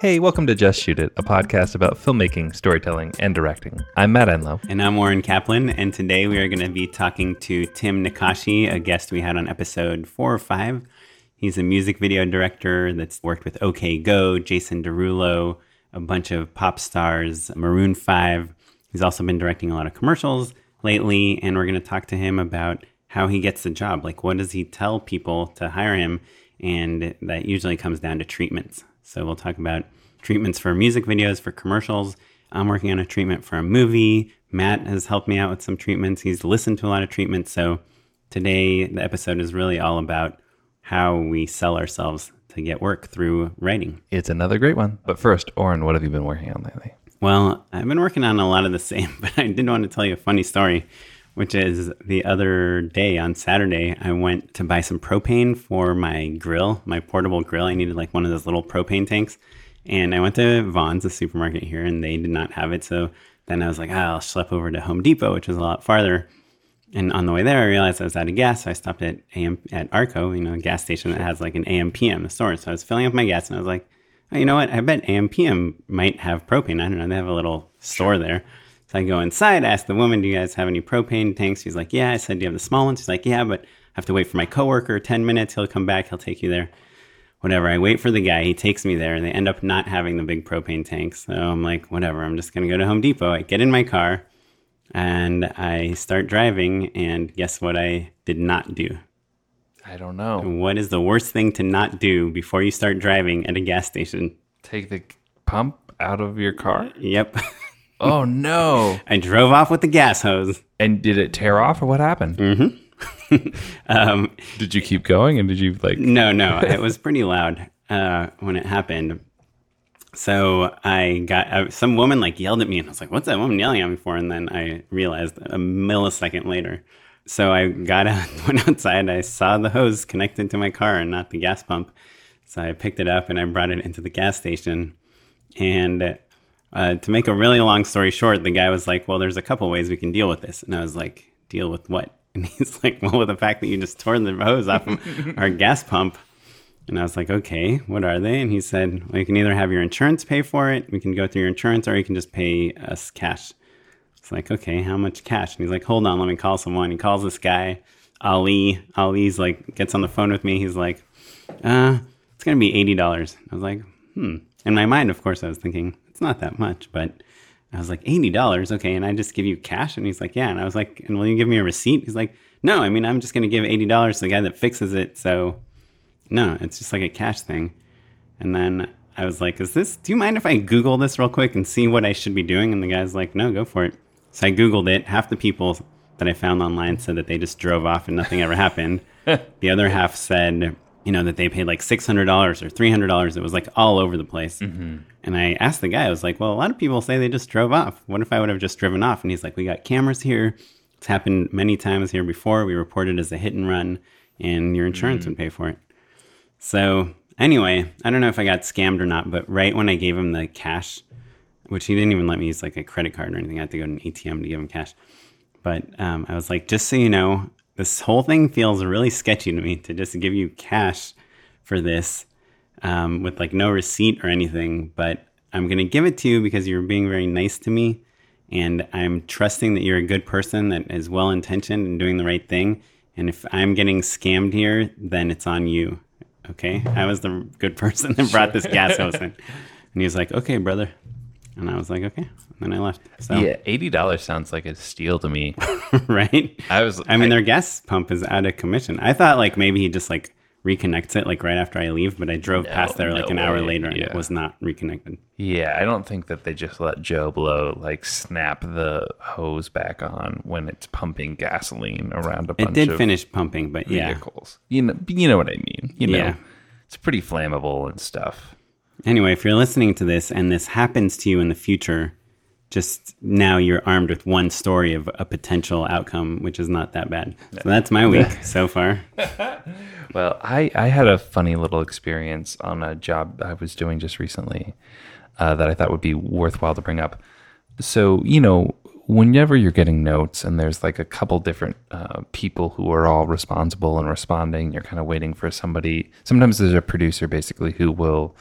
Hey, welcome to Just Shoot It, a podcast about filmmaking, storytelling, and directing. I'm Matt Enlow. And I'm Oren Kaplan, and today we are going to be talking to Tim Nackashi, a guest we had on episode four or five. He's a music video director that's worked with OK Go, Jason Derulo, a bunch of pop stars, Maroon 5. He's also been directing a lot of commercials lately, and we're going to talk to him about how he gets the job. Like, what does he tell people to hire him? And that usually comes down to treatments. So we'll talk about treatments for music videos, for commercials. I'm working on a treatment for a movie. Matt has helped me out with some treatments. He's listened to a lot of treatments. So today, the episode is really all about how we sell ourselves to get work through writing. It's another great one. But first, Oren, what have you been working on lately? Well, I've been working on a lot of the same, but I did want to tell you a funny story which is the other day on Saturday, I went to buy some propane for my grill, my portable grill. I needed like one of those little propane tanks. And I went to Vons, the supermarket here, and they did not have it. So then I was like, oh, I'll schlep over to Home Depot, which was a lot farther. And on the way there, I realized I was out of gas. So I stopped at AM, at Arco, you know, a gas station that has like an AM/PM store. So I was filling up my gas, and I was like, oh, you know what? I bet AM/PM might have propane. I don't know. They have a little store there. So I go inside, ask the woman, Do you guys have any propane tanks? She's like, Yeah. I said, Do you have the small ones? She's like, Yeah, but I have to wait for my coworker 10 minutes. He'll come back, he'll take you there. Whatever. I wait for the guy. He takes me there, and they end up not having the big propane tanks. So I'm like, Whatever. I'm just going to go to Home Depot. I get in my car and I start driving, and guess what I did not do? I don't know. What is the worst thing to not do before you start driving at a gas station? Take the pump out of your car? Yep. Oh no! I drove off with the gas hose. And did it tear off, or what happened? Mm-hmm. um, did you keep going, and did you like? No, no. it was pretty loud uh, when it happened. So I got uh, some woman like yelled at me, and I was like, "What's that woman yelling at me for?" And then I realized a millisecond later. So I got out, went outside. I saw the hose connected to my car and not the gas pump. So I picked it up and I brought it into the gas station, and uh, to make a really long story short, the guy was like, "Well, there's a couple ways we can deal with this," and I was like, "Deal with what?" And he's like, "Well, with the fact that you just tore the hose off of our gas pump." And I was like, "Okay, what are they?" And he said, "Well, you can either have your insurance pay for it, we can go through your insurance, or you can just pay us cash." It's like, "Okay, how much cash?" And he's like, "Hold on, let me call someone." He calls this guy, Ali. Ali's like gets on the phone with me. He's like, "Uh, it's gonna be eighty dollars." I was like, "Hmm." In my mind, of course, I was thinking it's not that much, but I was like, $80, okay, and I just give you cash? And he's like, yeah. And I was like, and will you give me a receipt? He's like, no, I mean, I'm just going to give $80 to the guy that fixes it. So, no, it's just like a cash thing. And then I was like, is this, do you mind if I Google this real quick and see what I should be doing? And the guy's like, no, go for it. So I Googled it. Half the people that I found online said that they just drove off and nothing ever happened. the other half said, you know, that they paid like $600 or $300. It was like all over the place. Mm-hmm. And I asked the guy, I was like, well, a lot of people say they just drove off. What if I would have just driven off? And he's like, we got cameras here. It's happened many times here before. We reported as a hit and run, and your insurance mm-hmm. would pay for it. So, anyway, I don't know if I got scammed or not, but right when I gave him the cash, which he didn't even let me use like a credit card or anything, I had to go to an ATM to give him cash. But um, I was like, just so you know, this whole thing feels really sketchy to me to just give you cash for this um, with like no receipt or anything, but I'm going to give it to you because you're being very nice to me. And I'm trusting that you're a good person that is well intentioned and doing the right thing. And if I'm getting scammed here, then it's on you. Okay. I was the good person that brought this gas hose in. And he was like, okay, brother. And I was like, okay. And then I left. So yeah, eighty dollars sounds like a steal to me. right? I was. I mean, I, their gas pump is out of commission. I thought like maybe he just like reconnects it like right after I leave, but I drove no, past there like no an way. hour later and yeah. it was not reconnected. Yeah, I don't think that they just let Joe Blow like snap the hose back on when it's pumping gasoline around a bunch It did finish pumping, but vehicles. Yeah. You know, you know what I mean. You know, yeah. it's pretty flammable and stuff. Anyway, if you're listening to this and this happens to you in the future, just now you're armed with one story of a potential outcome, which is not that bad. So that's my week so far. well, I, I had a funny little experience on a job I was doing just recently uh, that I thought would be worthwhile to bring up. So, you know, whenever you're getting notes and there's like a couple different uh, people who are all responsible and responding, you're kind of waiting for somebody. Sometimes there's a producer basically who will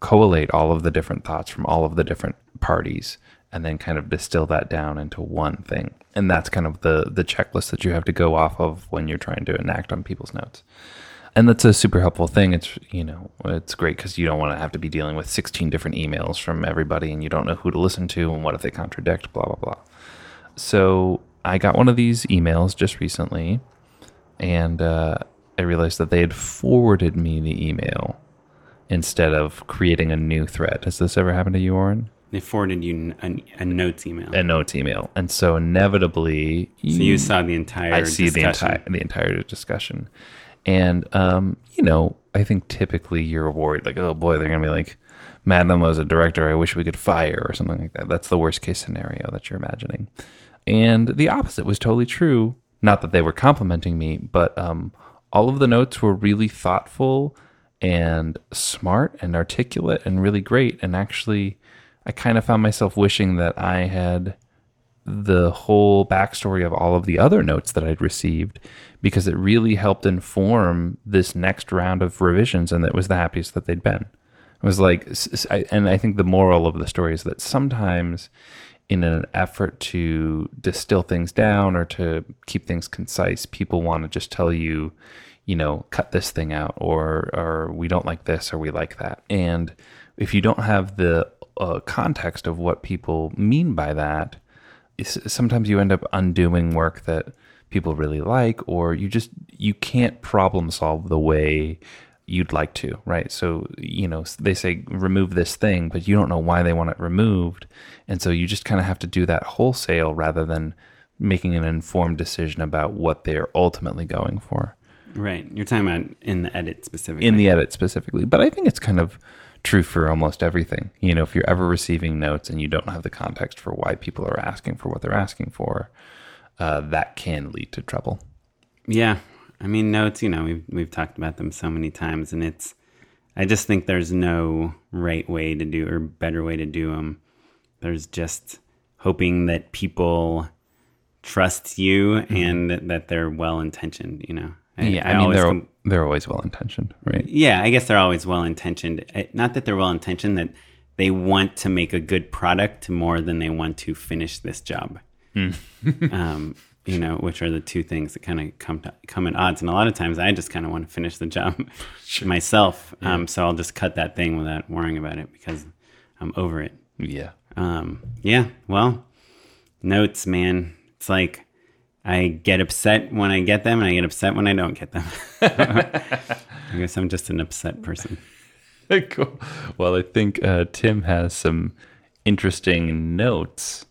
collate all of the different thoughts from all of the different parties and then kind of distill that down into one thing. And that's kind of the the checklist that you have to go off of when you're trying to enact on people's notes. And that's a super helpful thing. It's you know it's great because you don't want to have to be dealing with 16 different emails from everybody, and you don't know who to listen to, and what if they contradict, blah blah blah. So I got one of these emails just recently, and uh, I realized that they had forwarded me the email instead of creating a new thread. Has this ever happened to you, Oren? They forwarded you a, a notes email. A notes email, and so inevitably, so you saw the entire. I see the discussion. entire the entire discussion, and um, you know, I think typically you're worried like, oh boy, they're gonna be like, Madam was a director. I wish we could fire or something like that. That's the worst case scenario that you're imagining, and the opposite was totally true. Not that they were complimenting me, but um, all of the notes were really thoughtful and smart and articulate and really great. And actually, I kind of found myself wishing that I had the whole backstory of all of the other notes that I'd received because it really helped inform this next round of revisions, and it was the happiest that they'd been. It was like, and I think the moral of the story is that sometimes, in an effort to distill things down or to keep things concise, people want to just tell you, you know, cut this thing out, or or we don't like this, or we like that, and if you don't have the uh, context of what people mean by that, sometimes you end up undoing work that people really like or you just you can't problem solve the way you'd like to right so you know they say remove this thing but you don't know why they want it removed and so you just kind of have to do that wholesale rather than making an informed decision about what they're ultimately going for Right. You're talking about in the edit specifically. in the edit specifically. But I think it's kind of true for almost everything. You know, if you're ever receiving notes and you don't have the context for why people are asking for what they're asking for, uh, that can lead to trouble. Yeah, I mean notes. You know, we've we've talked about them so many times, and it's. I just think there's no right way to do or better way to do them. There's just hoping that people trust you and that, they're well intentioned. You know. yeah, I, mean always they're always well intentioned, right? yeah, I guess they're always well intentioned. Not that they're well intentioned, that they want to make a good product more than they want to finish this job. um, you know, which are the two things that kind of come to, come at odds. And a lot of times, I just kind of want to finish the job myself. Um, so I'll just cut that thing without worrying about it because I'm over it. Yeah. Um, yeah, well, notes, man. It's like I get upset when I get them, and I get upset when I don't get them. I guess I'm just an upset person. cool. Well, I think uh, Tim has some interesting notes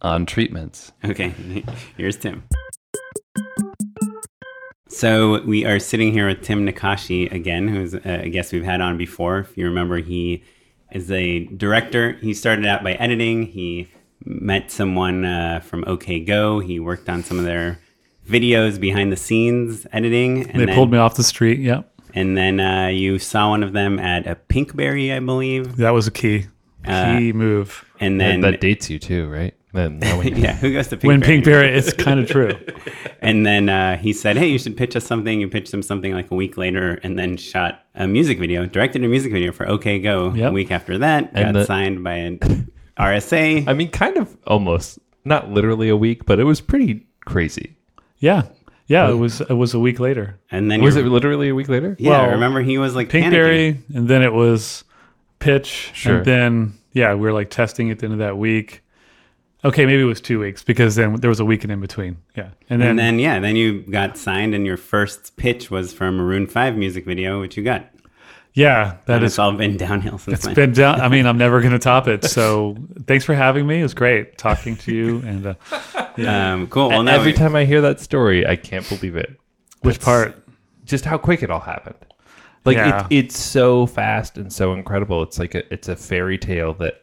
on treatments. Okay, here's Tim. So we are sitting here with Tim Nackashi again, who's a guest we've had on before. If you remember, he is a director. He started out by editing. He met someone uh, from OK Go. He worked on some of their videos behind the scenes editing. And They then, pulled me off the street. Yep. And then uh, you saw one of them at a Pinkberry, I believe. That was a key. Uh, Key move. And then, that dates you too, right? Then yeah, who goes to Pinkberry? When Pinkberry, it's kind of true. And then uh, he said, "Hey, you should pitch us something." You pitched him something like a week later, and then shot a music video, directed a music video for OK Go. Yep. A week after that, And got the- signed by an RSA. I mean, kind of almost not literally a week, but it was pretty crazy. Yeah. Yeah. It was, it was a week later. and then Was it literally a week later? Yeah, well, remember he was like panicking. Pinkberry, and then it was pitch. Sure. And then, yeah, we were like testing at the end of that week. Okay, maybe it was two weeks because then there was a weekend in between. Yeah. And then, And then yeah, then you got signed, and your first pitch was for a Maroon Five music video, which you got. Yeah, that And is it's all been downhill since It's then. been down. I mean, I'm never going to top it. So thanks for having me. It was great talking to you. And uh, um, cool. Well, now Every time I hear that story, I can't believe it. which part? Just how quick it all happened. Like Yeah. it, it's so fast and so incredible. It's like a, it's a fairy tale that,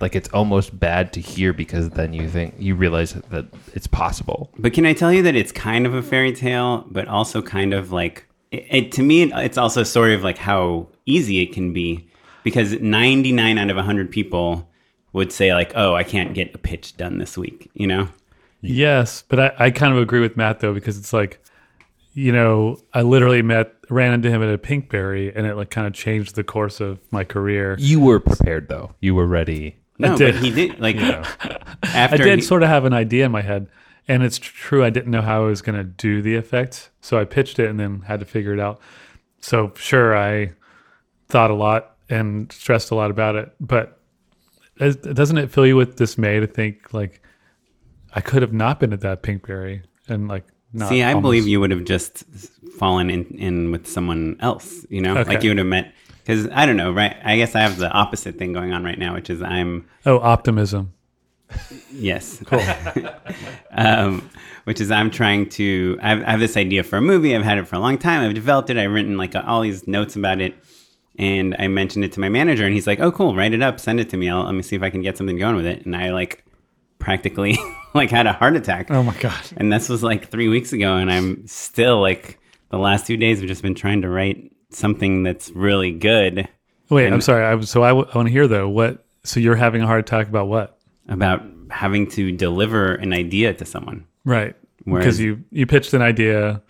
like, it's almost bad to hear because then you think you realize that it's possible. But can I tell you that it's kind of a fairy tale, but also kind of like it, it to me it's also a story of like how easy it can be because 99 out of 100 people would say like, "Oh, I can't get a pitch done this week," you know? Yes, but I, I kind of agree with Matt though because it's like, you know, I literally met ran into him at a Pinkberry, and it like kind of changed the course of my career. You were prepared though. You were ready. No, did. but he did like I after did he- sort of have an idea in my head, and it's true. I didn't know how I was going to do the effect, so I pitched it and then had to figure it out. So sure, I thought a lot and stressed a lot about it, but doesn't it fill you with dismay to think like I could have not been at that Pinkberry and like not See, I almost- believe you would have just fallen in, in with someone else, you know? Okay. Like you would have met, because I don't know, right? I guess I have the opposite thing going on right now, which is I'm, Oh, optimism. Yes. Cool. um, which is I'm trying to, I have, I have this idea for a movie. I've had it for a long time. I've developed it. I've written like all these notes about it. And I mentioned it to my manager, and he's like, "Oh, cool, write it up, send it to me. I'll, let me see if I can get something going with it." And I like practically like had a heart attack. Oh my god. And this was like three weeks ago, and I'm still like the last two days. I've just been trying to write something that's really good Wait, And- I'm sorry. I was so I, w- I want to hear though. What? So you're having a heart attack about what? About having to deliver an idea to someone. Right. Whereas- because you you pitched an idea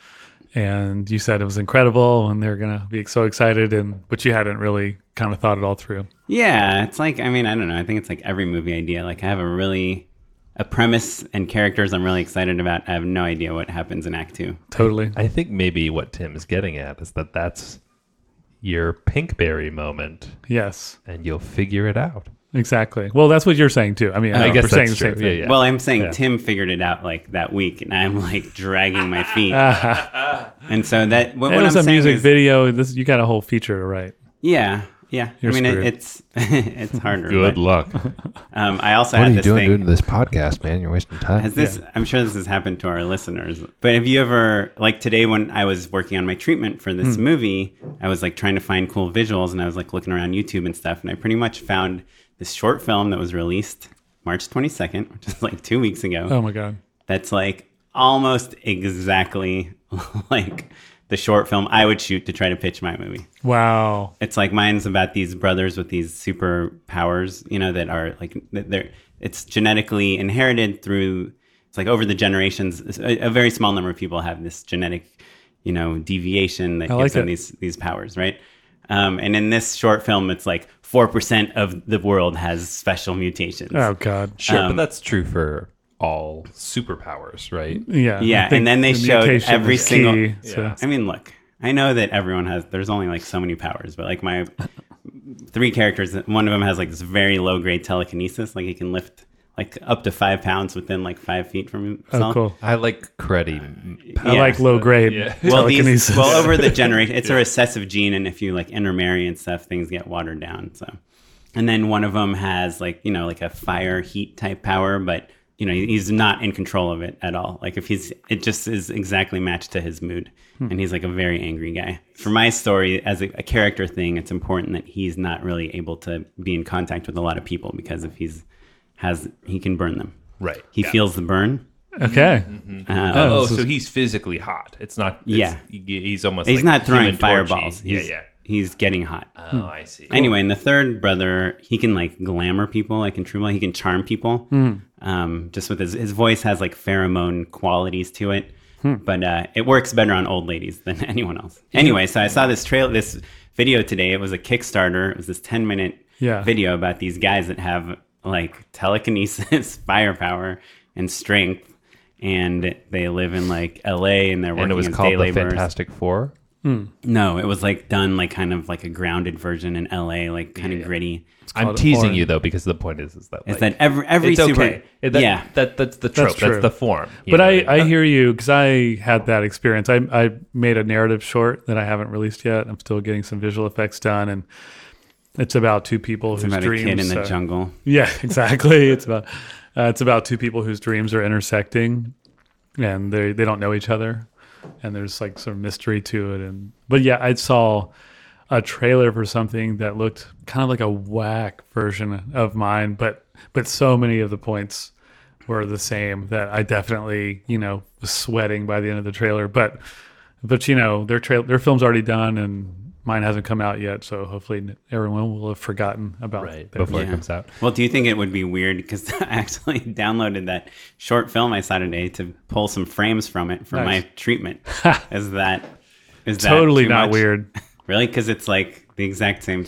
and you said it was incredible and they're gonna be so excited and but you hadn't really kind of thought it all through. Yeah, it's like I mean I don't know. I think it's like every movie idea. Like I have a really a premise and characters I'm really excited about. I have no idea what happens in Act Two. Totally. I think maybe what Tim is getting at is that that's your Pinkberry moment, Yes. and you'll figure it out. Exactly. Well, that's what you're saying too. I mean, I we're guess saying the same true. Yeah, thing. yeah. Well, I'm saying Yeah. Tim figured it out like that week, and I'm like dragging my feet. and so that what, It what was I'm a saying music is, video. This you got a whole feature to write. yeah, yeah. You're I mean, it, it's it's harder. Good but, luck. Um, I also What had are you this doing thing. doing this podcast, man? You're wasting time. Has this? I'm sure this has happened to our listeners. But have you ever, like today, when I was working on my treatment for this movie, I was like trying to find cool visuals, and I was like looking around YouTube and stuff, and I pretty much found this short film that was released March 22nd, which is like two weeks ago. Oh my god. That's like almost exactly like the short film I would shoot to try to pitch my movie. Wow. It's like mine's about these brothers with these super powers, you know, that are like that they're it's genetically inherited through it's like over the generations. A, a very small number of people have this genetic, you know, deviation that I gives like them it. these these powers, right? Um, and in this short film, it's like four percent of the world has special mutations. Oh god. Sure, Um, but that's true for all superpowers, right? Yeah. Yeah, and then they the showed every is single- key, so- Yeah. I mean, look, I know that everyone has. There's only like so many powers, but like my three characters, one of them has like this very low grade telekinesis, like he can lift like up to five pounds within like five feet from himself. Oh, cool. I like Creddy. I Yeah. like low grade Yeah. Well, these, well, over the generation, it's a recessive gene, and if you like intermarry and stuff, things get watered down. So, and then one of them has like you know like a fire heat type power, but you know he's not in control of it at all. Like if he's, it just is exactly matched to his mood, hmm. and he's like a very angry guy. For my story, as a, a character thing, it's important that he's not really able to be in contact with a lot of people because if he's has he can burn them. Right. He Yeah. feels the burn. okay. Um, Oh, this so he's physically hot. It's not. It's, Yeah. he's almost. He's like not throwing fireballs. Yeah, He's, yeah. He's getting hot. Oh, I see. Anyway, and the third brother, he can like glamour people, like in True Blood, he can charm people. Um, just with his his voice has like pheromone qualities to it, but uh, it works better on old ladies than anyone else. Anyway, so I saw this trail, this video today. It was a Kickstarter. It was this ten minute Yeah. video about these guys that have like telekinesis, firepower, and strength, and they live in like L.A. and they're working and it was called day the laborers. Fantastic Four. Hmm. No, it was like done like kind of like a grounded version in LA, like kind of gritty. I'm teasing Oren. you though because the point is is that Is like, that every every it's super okay. That, yeah that that's the trope. That's, true. the form. But know? I, I uh, hear you because I had that experience. I, I made a narrative short that I haven't released yet. I'm still getting some visual effects done, and it's about two people it's whose about a dreams. kid in the jungle. Yeah, exactly. it's about uh, it's about two people whose dreams are intersecting, and they they don't know each other, and there's like some mystery to it. And but yeah, I saw a trailer for something that looked kind of like a whack version of mine, but but so many of the points were the same that I definitely you know was sweating by the end of the trailer. But but you know their trail their film's already done and. Mine hasn't come out yet, so hopefully everyone will have forgotten about right theirs. before Yeah. it comes out. Well, do you think it would be weird because I actually downloaded that short film I saw today to pull some frames from it for Nice. my treatment? Is that Is that totally too not much? weird. Really? Because it's like the exact same.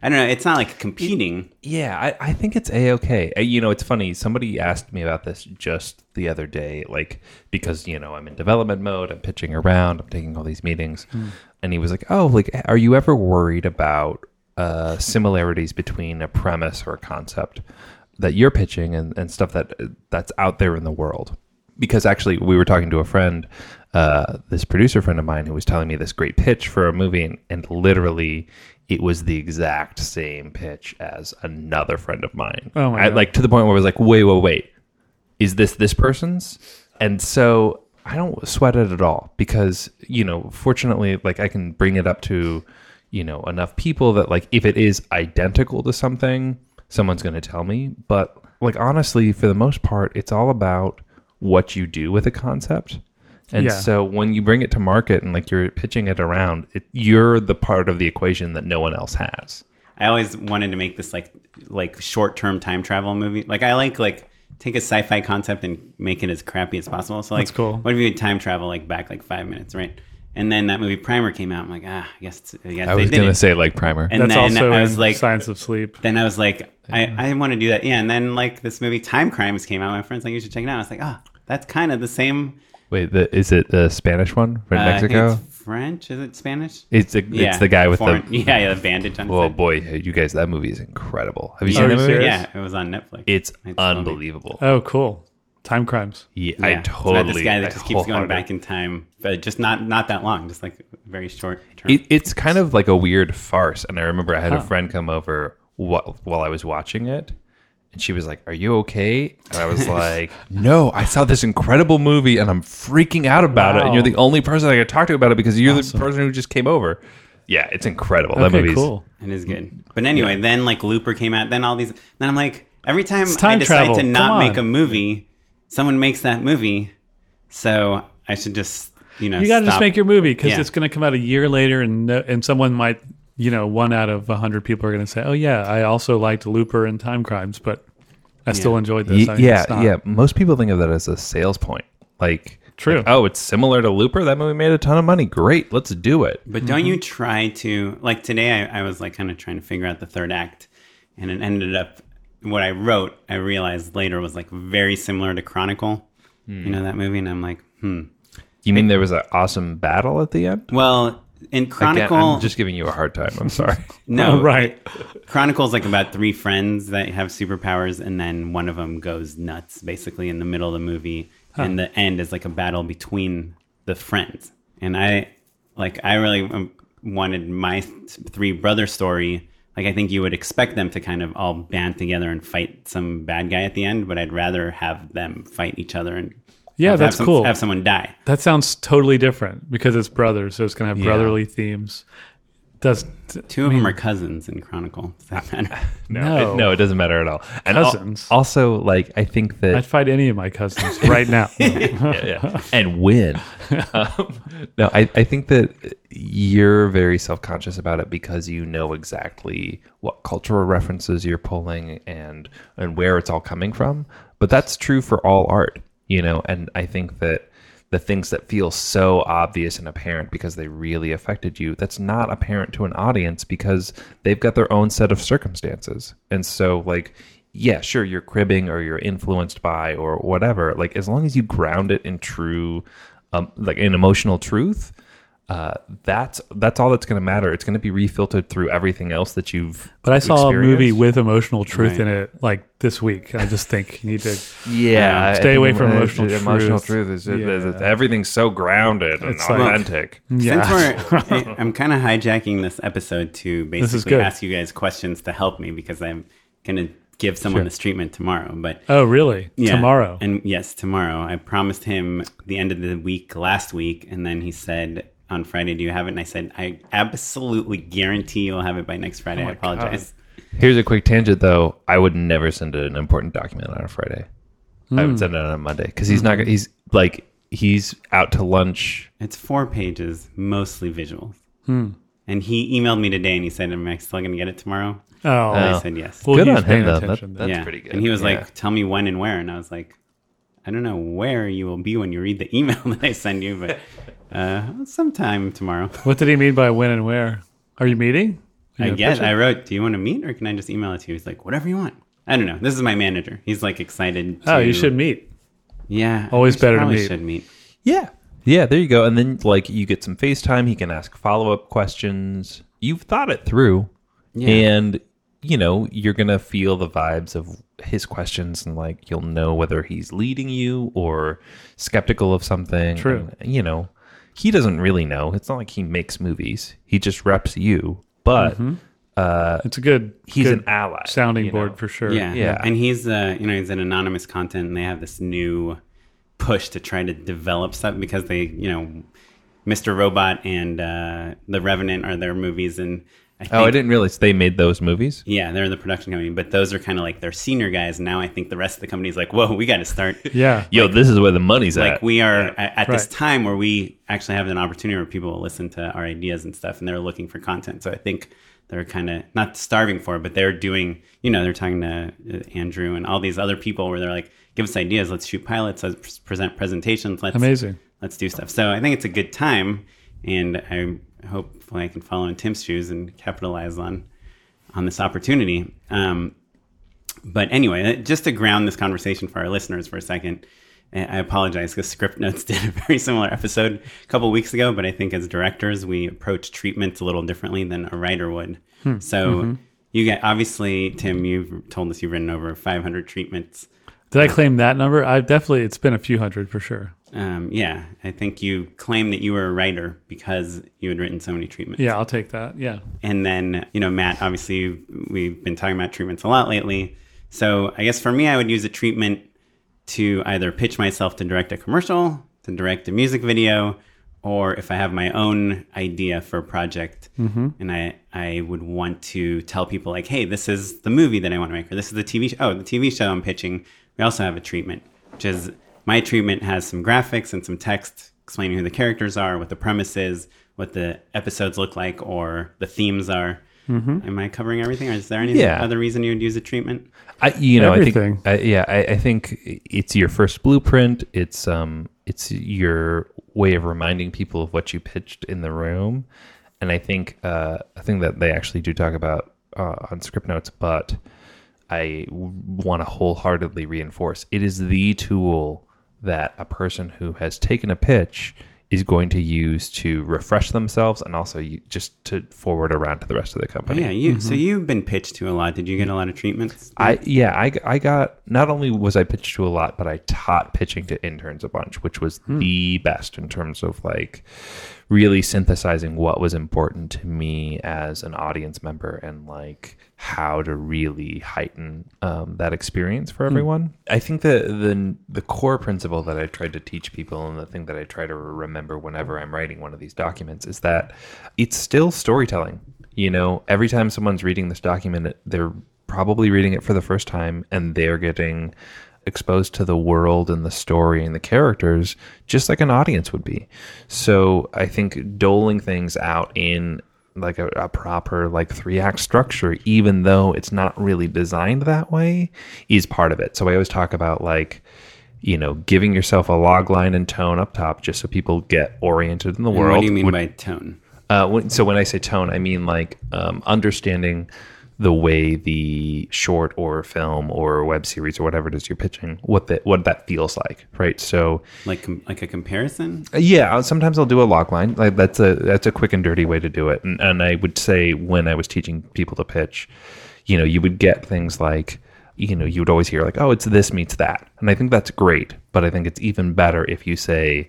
I don't know. It's not like competing. Yeah, I, I think it's a okay. Uh, you know, it's funny. Somebody asked me about this just the other day, like because you know I'm in development mode, I'm pitching around, I'm taking all these meetings, hmm. And he was like, "Oh, like, are you ever worried about uh, similarities between a premise or a concept that you're pitching and, and stuff that that's out there in the world?" Because actually, we were talking to a friend, uh, this producer friend of mine, who was telling me this great pitch for a movie, and, and literally it was the exact same pitch as another friend of mine. Oh my I- God. like to the point where I was like, wait, wait, wait, is this this person's? And so I don't sweat it at all because you know, fortunately, like I can bring it up to you know enough people that like if it is identical to something, someone's going to tell me. But like honestly, for the most part, it's all about what you do with a concept. And Yeah. so when you bring it to market and like you're pitching it around, it, you're the part of the equation that no one else has. I always wanted to make this like like short term time travel movie. Like I like like take a sci-fi concept and make it as crappy as possible. So like, That's cool. what if you could time travel like back like five minutes, right? And then that movie Primer came out. I'm like, ah, I guess, it's- I guess I was going to it. say like primer. And That's then also I was in like, Science of Sleep. then I was like, I, I want to do that. Yeah. And then like this movie Timecrimes came out. My friend's like, you should check it out. I was like, oh, that's kind of the same. Wait, the, is it the Spanish one from uh, I think Mexico? It's French? Is it Spanish? It's the it's the guy with foreign- the yeah, yeah, the bandage on his Oh head. boy, you guys, that movie is incredible. Have you Are seen you that movie? Yeah, it was on Netflix. It's It's funny. unbelievable. Oh, cool. Timecrimes. Yeah, Yeah, I it's about totally. this guy I that just keeps going back in time, but just not not that long, just like very short term. It, it's kind of like a weird farce. And I remember I had a friend come over while, while I was watching it, and she was like, "Are you okay?" And I was like, "No, I saw this incredible movie, and I'm freaking out about it. And you're the only person I could talk to about it because you're Awesome. the person who just came over." Yeah, it's incredible. that Okay, movie's cool. It is good. But anyway, then like Looper came out. Then all these. Then I'm like, every time I time decide travel. to not make a movie, someone makes that movie. So I should just you know You got to just make your movie because Yeah. it's going to come out a year later, and no, and someone might, you know, one out of a hundred people are going to say, "Oh yeah, I also liked Looper and Timecrimes, but I still enjoyed this." Ye- I mean, yeah, not. yeah. Most people think of that as a sales point. Like, True. like, oh, it's similar to Looper. That movie made a ton of money. Great, let's do it. But don't you try to like today? I, I was like kind of trying to figure out the third act, and it ended up what I wrote. I realized later was like very similar to Chronicle. You know that movie, and I'm like, hmm. You mean there was an awesome battle at the end? Well, in Again, Chronicle, I'm just giving you a hard time. I'm sorry. no, Oh, right. Chronicle's like about three friends that have superpowers, and then one of them goes nuts, basically in the middle of the movie, and the end is like a battle between the friends. And I, like, I really um, wanted my three brother story. Like, I think you would expect them to kind of all band together and fight some bad guy at the end, but I'd rather have them fight each other and Yeah, that's have some- cool. Have someone die. That sounds totally different because it's brothers, so it's going to have Yeah. brotherly themes. Does Two of them are cousins in Chronicle. Does that matter? No, No. It, no, it doesn't matter at all. And al- Cousins? also, like, I think that I'd fight any of my cousins right now? yeah, yeah. and win. um, no, I, I think that you're very self conscious about it because you know exactly what cultural references you're pulling and and where it's all coming from. But that's true for all art, you know. And I think that the things that feel so obvious and apparent because they really affected you, that's not apparent to an audience because they've got their own set of circumstances. And so, like, yeah, sure, you're cribbing or you're influenced by or whatever. Like, as long as you ground it in true, um, like in emotional truth, uh, that's that's all that's going to matter. It's going to be refiltered through everything else that you've. But I saw a movie with emotional truth Right. in it like this week. I just think you need to. Yeah, I Stay away from uh, emotional Emotional truth. truth is is- is- Yeah. everything's so grounded and It's like- authentic. Yeah. Since we're, I- I'm kind of hijacking this episode to basically ask you guys questions to help me because I'm going to give someone Sure. this treatment tomorrow. But oh, really? yeah, Tomorrow. and yes, tomorrow. I promised him the end of the week last week, and then he said on Friday, "Do you have it?" And I said, "I absolutely guarantee you'll have it by next Friday." Oh I my apologize. Here's a quick tangent, though. I would never send an important document on a Friday. I Hmm. would send it on a Monday because he's not. gonna- He's like he's out to lunch. It's four pages, mostly visuals. Hmm. And he emailed me today, and he said, "Am I still going to get it tomorrow?" oh, And. I said yes. well, Good he's on him, though. That- That's yeah. pretty good. And he was Yeah. like, "Tell me when and where," and I was like, I don't know where you will be when you read the email that I send you, but uh, sometime tomorrow. What did he mean by when and where? Are you meeting? Are you I guess? I wrote, "Do you want to meet, or can I just email it to you?" He's like, "Whatever you want." I don't know. This is my manager. He's like excited. To, Oh, you should meet. Yeah, Always better to meet. Should meet. Yeah. Yeah, there you go. And then like you get some FaceTime, he can ask follow-up questions. You've thought it through. Yeah. And you know, you're going to feel the vibes of his questions and like you'll know whether he's leading you or skeptical of something. True. And, you know, he doesn't really know. It's not like he makes movies. He just reps you. But It's a good. he's good an ally. sounding board know? for sure. Yeah, Yeah. And he's uh, you know, he's an Anonymous Content, and they have this new push to try to develop stuff because they, you know, Mr. Robot and uh, The Revenant are their movies, and I think, Oh, I didn't realize they made those movies. Yeah, they're in the production company, but those are kind of like their senior guys. Now I think the rest of the company's like, whoa, we got to start. Yeah. Yo, this is where the money's like at. Like we are at, at this time where we actually have an opportunity where people will listen to our ideas and stuff and they're looking for content so i think they're kind of not starving for it but they're doing you know they're talking to uh, andrew and all these other people where they're like give us ideas let's shoot pilots let's present presentations let's Amazing. let's do stuff so i think it's a good time and i hopefully i can follow in tim's shoes and capitalize on on this opportunity um, but anyway, uh, just to ground this conversation for our listeners for a second, I apologize because Scriptnotes did a very similar episode a couple weeks ago, but I think as directors, we approach treatments a little differently than a writer would. So you get, obviously, Tim, you've told us you've written over 500 treatments. Did I claim that number? I definitely. It's been a few hundred for sure. Um, yeah, I think you claim that you were a writer because you had written so many treatments. Yeah, I'll take that. Yeah. And then, you know, Matt, obviously, we've been talking about treatments a lot lately. So I guess for me, I would use a treatment to either pitch myself to direct a commercial, to direct a music video, or if I have my own idea for a project and I, I would want to tell people, like, hey, this is the movie that I want to make, or this is the TV show. Oh, the TV show I'm pitching. We also have a treatment, which is my treatment has some graphics and some text explaining who the characters are, what the premise is, what the episodes look like, or the themes are. Am I covering everything, or is there any Yeah. other reason you would use a treatment? I, you know, Everything. I think, I, yeah, I, I think it's your first blueprint. It's um, it's your way of reminding people of what you pitched in the room, and I think uh, a thing that they actually do talk about uh, on Scriptnotes, but I want to wholeheartedly reinforce it is the tool that a person who has taken a pitch is going to use to refresh themselves and also just to forward around to the rest of the company. yeah, you. So mm-hmm. you've been pitched to a lot. Did you get a lot of treatments? I yeah, I, I got not only was I pitched to a lot, but I taught pitching to interns a bunch, which was hmm. the best in terms of like really synthesizing what was important to me as an audience member and like how to really heighten um, that experience for everyone. I think the the the core principle that I tried to teach people and the thing that I try to remember whenever I'm writing one of these documents is that it's still storytelling. You know, every time someone's reading this document, they're probably reading it for the first time and they're getting exposed to the world and the story and the characters just like an audience would be. So I think doling things out in like a, a proper like three act structure, even though it's not really designed that way, is part of it. So I always talk about like, you know, giving yourself a log line and tone up top just so people get oriented in the And world. what do you mean Would- by tone? uh, when, so when I say tone, I mean like um, understanding the way the short or film or web series or whatever it is you're pitching, what that what that feels like, right? So Like com- like a comparison? uh, yeah, sometimes I'll do a log line. Like that's a that's a quick and dirty way to do it. And, and I would say when I was teaching people to pitch, you know, you would get things like, you know, you would always hear like, oh, it's this meets that, and I think that's great. But I think it's even better if you say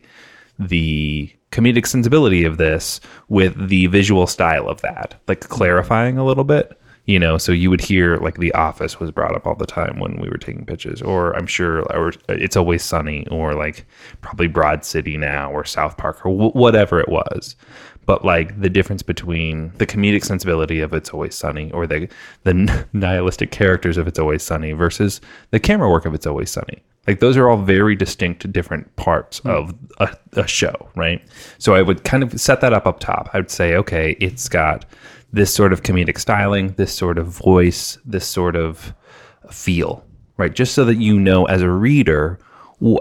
the comedic sensibility of this with the visual style of that, like clarifying a little bit. You know, so you would hear like The Office was brought up all the time when we were taking pitches, or I'm sure, or It's Always Sunny, or like probably Broad City now, or South Park, or w- whatever it was. But like the difference between the comedic sensibility of It's Always Sunny, or the the nihilistic characters of It's Always Sunny, versus the camera work of It's Always Sunny. Like those are all very distinct, different parts hmm. of a, a show, right? So I would kind of set that up up top. I would say, okay, it's got this sort of comedic styling, this sort of voice, this sort of feel, right? Just so that you know as a reader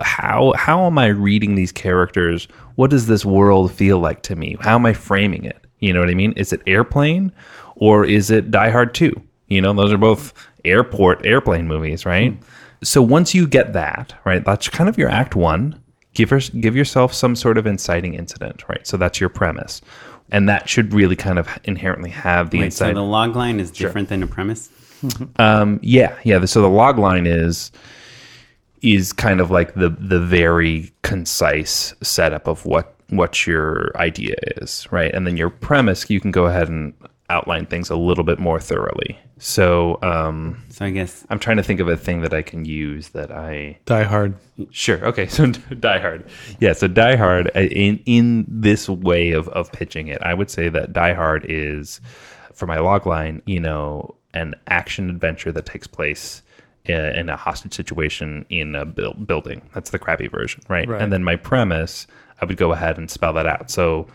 how how am I reading these characters? What does this world feel like to me? How am I framing it? You know what I mean? Is it airplane or is it Die Hard 2? You know, those are both airport airplane movies, right? Hmm. So once you get that, right, that's kind of your act 1. Give her, give yourself some sort of inciting incident, right? So that's your premise. And that should really kind of inherently have the Wait, so incite the log line is different than a premise? um, yeah, yeah. So the log line is is kind of like the the very concise setup of what what your idea is, right? And then your premise, you can go ahead and outline things a little bit more thoroughly. So um, So I guess I'm trying to think of a thing that I can use that I Die Hard. Sure. Okay. So Die Hard. Yeah. So Die Hard uh, in in this way of of pitching it, I would say that Die Hard is for my log line, you know, an action adventure that takes place in, in a hostage situation in a buil- building. That's the crappy version, right? Right. And then my premise, I would go ahead and spell that out. So.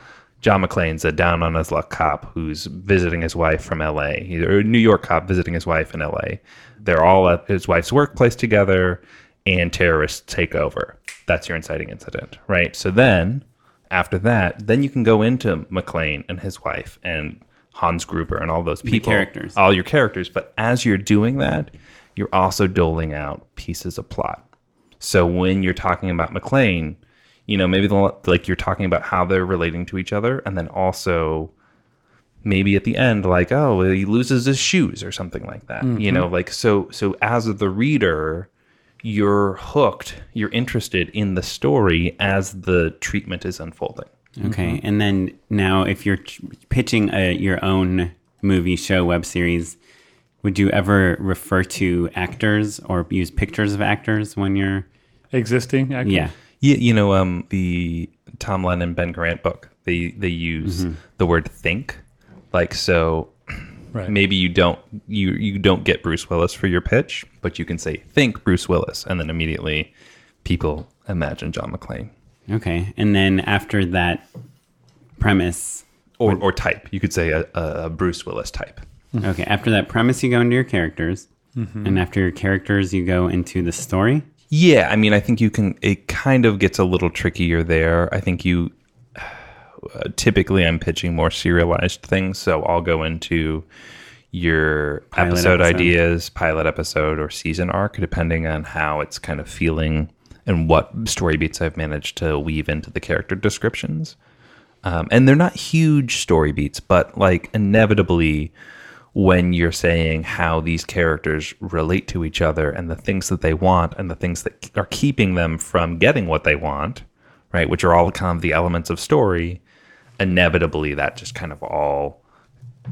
John McClane's a down on his luck cop who's visiting his wife from LA. He's a New York cop visiting his wife in LA. They're all at his wife's workplace together and terrorists take over. That's your inciting incident, right? So then, after that, then you can go into McClane and his wife and Hans Gruber and all those people, characters. all your characters. But as you're doing that, you're also doling out pieces of plot. So when you're talking about McClane, you know, maybe the, like you're talking about how they're relating to each other, and then also maybe at the end like oh he loses his shoes or something like that you mm-hmm. know like so so as the reader you're hooked you're interested in the story as the treatment is unfolding Okay, and then now if you're pitching a, your own movie, show, web series, would you ever refer to actors or use pictures of actors when you're? Existing actors? Yeah, yeah you know um the tom lennon Ben Garant book they they use mm-hmm. the word think like so Right. maybe you don't you you don't get bruce willis for your pitch but you can say think bruce willis and then immediately people imagine john mcclane okay, and then after that premise, or, or type. You could say a, a Bruce Willis type. Mm-hmm. okay, after that premise, you go into your characters, mm-hmm. and after your characters, you go into the story. Yeah, I mean, I think you can. It kind of gets a little trickier there. I think you uh, typically I'm pitching more serialized things, so I'll go into your Pilot episode, episode. ideas, pilot episode, or season arc, depending on how it's kind of feeling and what story beats I've managed to weave into the character descriptions. Um, and they're not huge story beats, but like inevitably, when you're saying how these characters relate to each other and the things that they want and the things that are keeping them from getting what they want, right, which are all kind of the elements of story, inevitably that just kind of all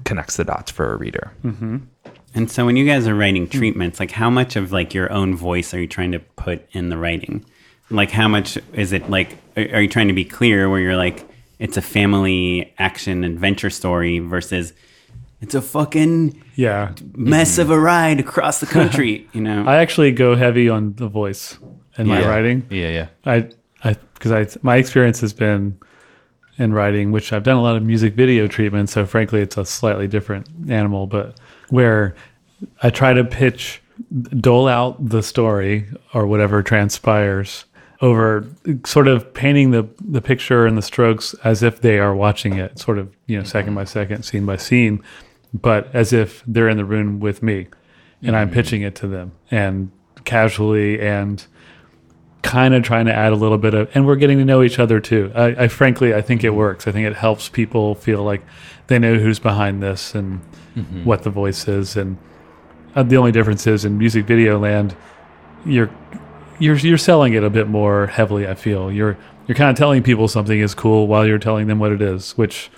connects the dots for a reader. Mm-hmm. And so when you guys are writing treatments, like how much of like your own voice are you trying to put in the writing? Like how much is it like are are you trying to be clear where you're like it's a family action adventure story versus it's a fucking Yeah. mess of a ride across the country, you know? I actually go heavy on the voice in my writing. Yeah, yeah. I, I, because I, my experience has been in writing, which I've done a lot of music video treatment. So frankly, it's a slightly different animal, but where I try to pitch, dole out the story or whatever transpires over sort of painting the, the picture and the strokes as if they are watching it sort of, you know, second by second, scene by scene, but as if they're in the room with me and I'm mm. pitching it to them and casually and kind of trying to add a little bit of, and we're getting to know each other too. I, I frankly, I think it mm-hmm. works. I think it helps people feel like they know who's behind this and mm-hmm. what the voice is. And uh, the only difference is in music video land, you're you're you're selling it a bit more heavily. I feel you're you're kind of telling people something is cool while you're telling them what it is, which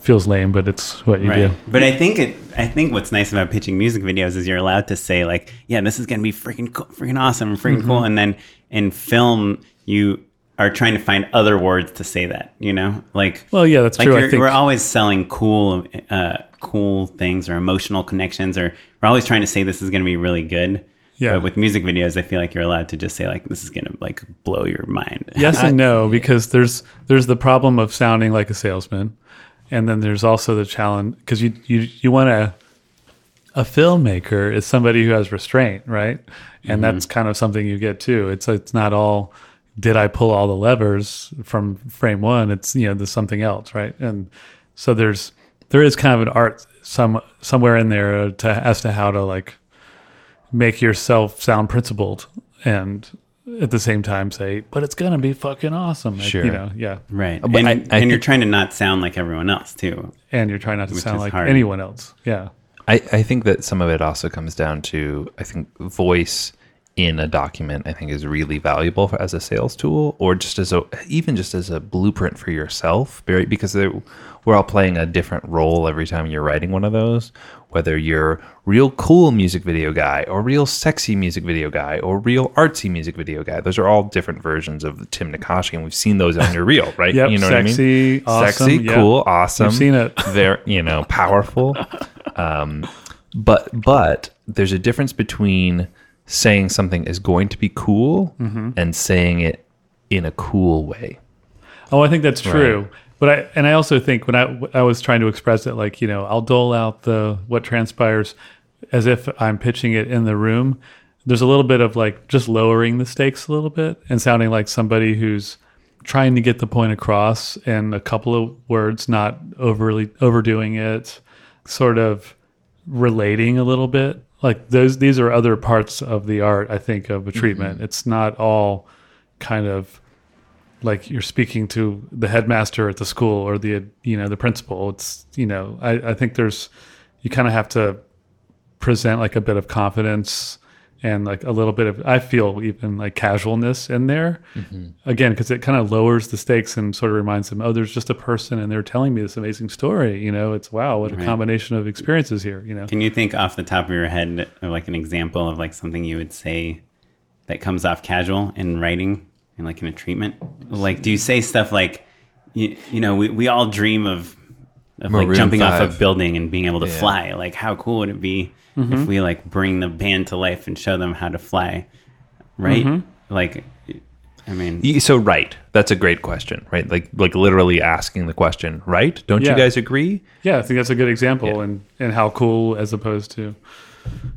feels lame, but it's what you Right. do. But I think it. I think what's nice about pitching music videos is you're allowed to say like, "Yeah, this is gonna be freaking cool, freaking awesome, freaking Mm-hmm. cool," and then in film you are trying to find other words to say that. You know, like Well, yeah, that's like true. I think we're always selling cool, uh, cool things or emotional connections, or we're always trying to say this is gonna be really good. Yeah. But with music videos, I feel like you're allowed to just say like, "This is gonna like blow your mind." yes and no because there's there's the problem of sounding like a salesman and then there's also the challenge because you you you want to a filmmaker is somebody who has restraint, right? And mm-hmm. that's kind of something you get too. It's it's not all did I pull all the levers from frame one? It's you know there's something else, right? And so there's there is kind of an art some somewhere in there to as to how to like make yourself sound principled and at the same time say, but it's gonna be fucking awesome. Like, Sure. You know, yeah. Right. Uh, but and I- I and you're trying to not sound like everyone else too. And you're trying not to Which sound is like hard. anyone else. Yeah. I, I think that some of it also comes down to I think voice in a document I think is really valuable for, as a sales tool or just as a even just as a blueprint for yourself because they're, we're all playing a different role every time you're writing one of those whether you're real cool music video guy or real sexy music video guy or real artsy music video guy. Those are all different versions of Tim Nackashi and we've seen those on your reel right? Yep, you know what I mean? sexy, awesome, sexy yeah. cool awesome. We've seen it. very you know powerful. Um, but but there's a difference between saying something is going to be cool Mm-hmm. and saying it in a cool way Oh, I think that's true. But I and I also think when I I was trying to express it like you know I'll dole out the what transpires as if I'm pitching it in the room. There's a little bit of like just lowering the stakes a little bit and sounding like somebody who's trying to get the point across in a couple of words, not overly overdoing it, sort of relating a little bit. Like those these are other parts of the art I think of a mm-hmm. treatment. It's not all kind of like you're speaking to the headmaster at the school or the you know the principal it's you know i, I think there's you kind of have to present like a bit of confidence and like a little bit of i feel even like casualness in there mm-hmm. again because it kind of lowers the stakes and sort of reminds them oh there's just a person and they're telling me this amazing story you know it's wow what a Right. combination of experiences here you know Can you think off the top of your head of like an example of like something you would say that comes off casual in writing and like in a treatment? Like, do you say stuff like, you, you know, we, we all dream of, of like Maroon jumping off a building and being able to Yeah. fly. Like, how cool would it be if mm-hmm. we like bring the band to life and show them how to fly? Right? Mm-hmm. Like, I mean, so right that's a great question right like like literally asking the question right don't Yeah. you guys agree yeah i think that's a good example Yeah. and and how cool as opposed to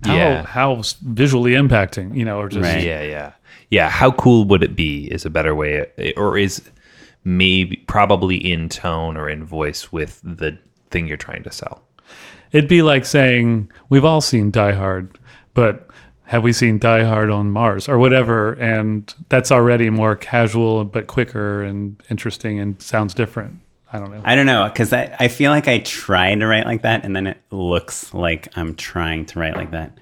how, Yeah. how visually impacting you know or just Right. yeah yeah yeah how cool would it be is a better way eh, or is maybe probably in tone or in voice with the thing you're trying to sell It'd be like saying we've all seen Die Hard, but have we seen Die Hard on Mars or whatever? And that's already more casual, but quicker and interesting and sounds different. I don't know. I don't know because I, I feel like I try to write like that and then it looks like I'm trying to write like that.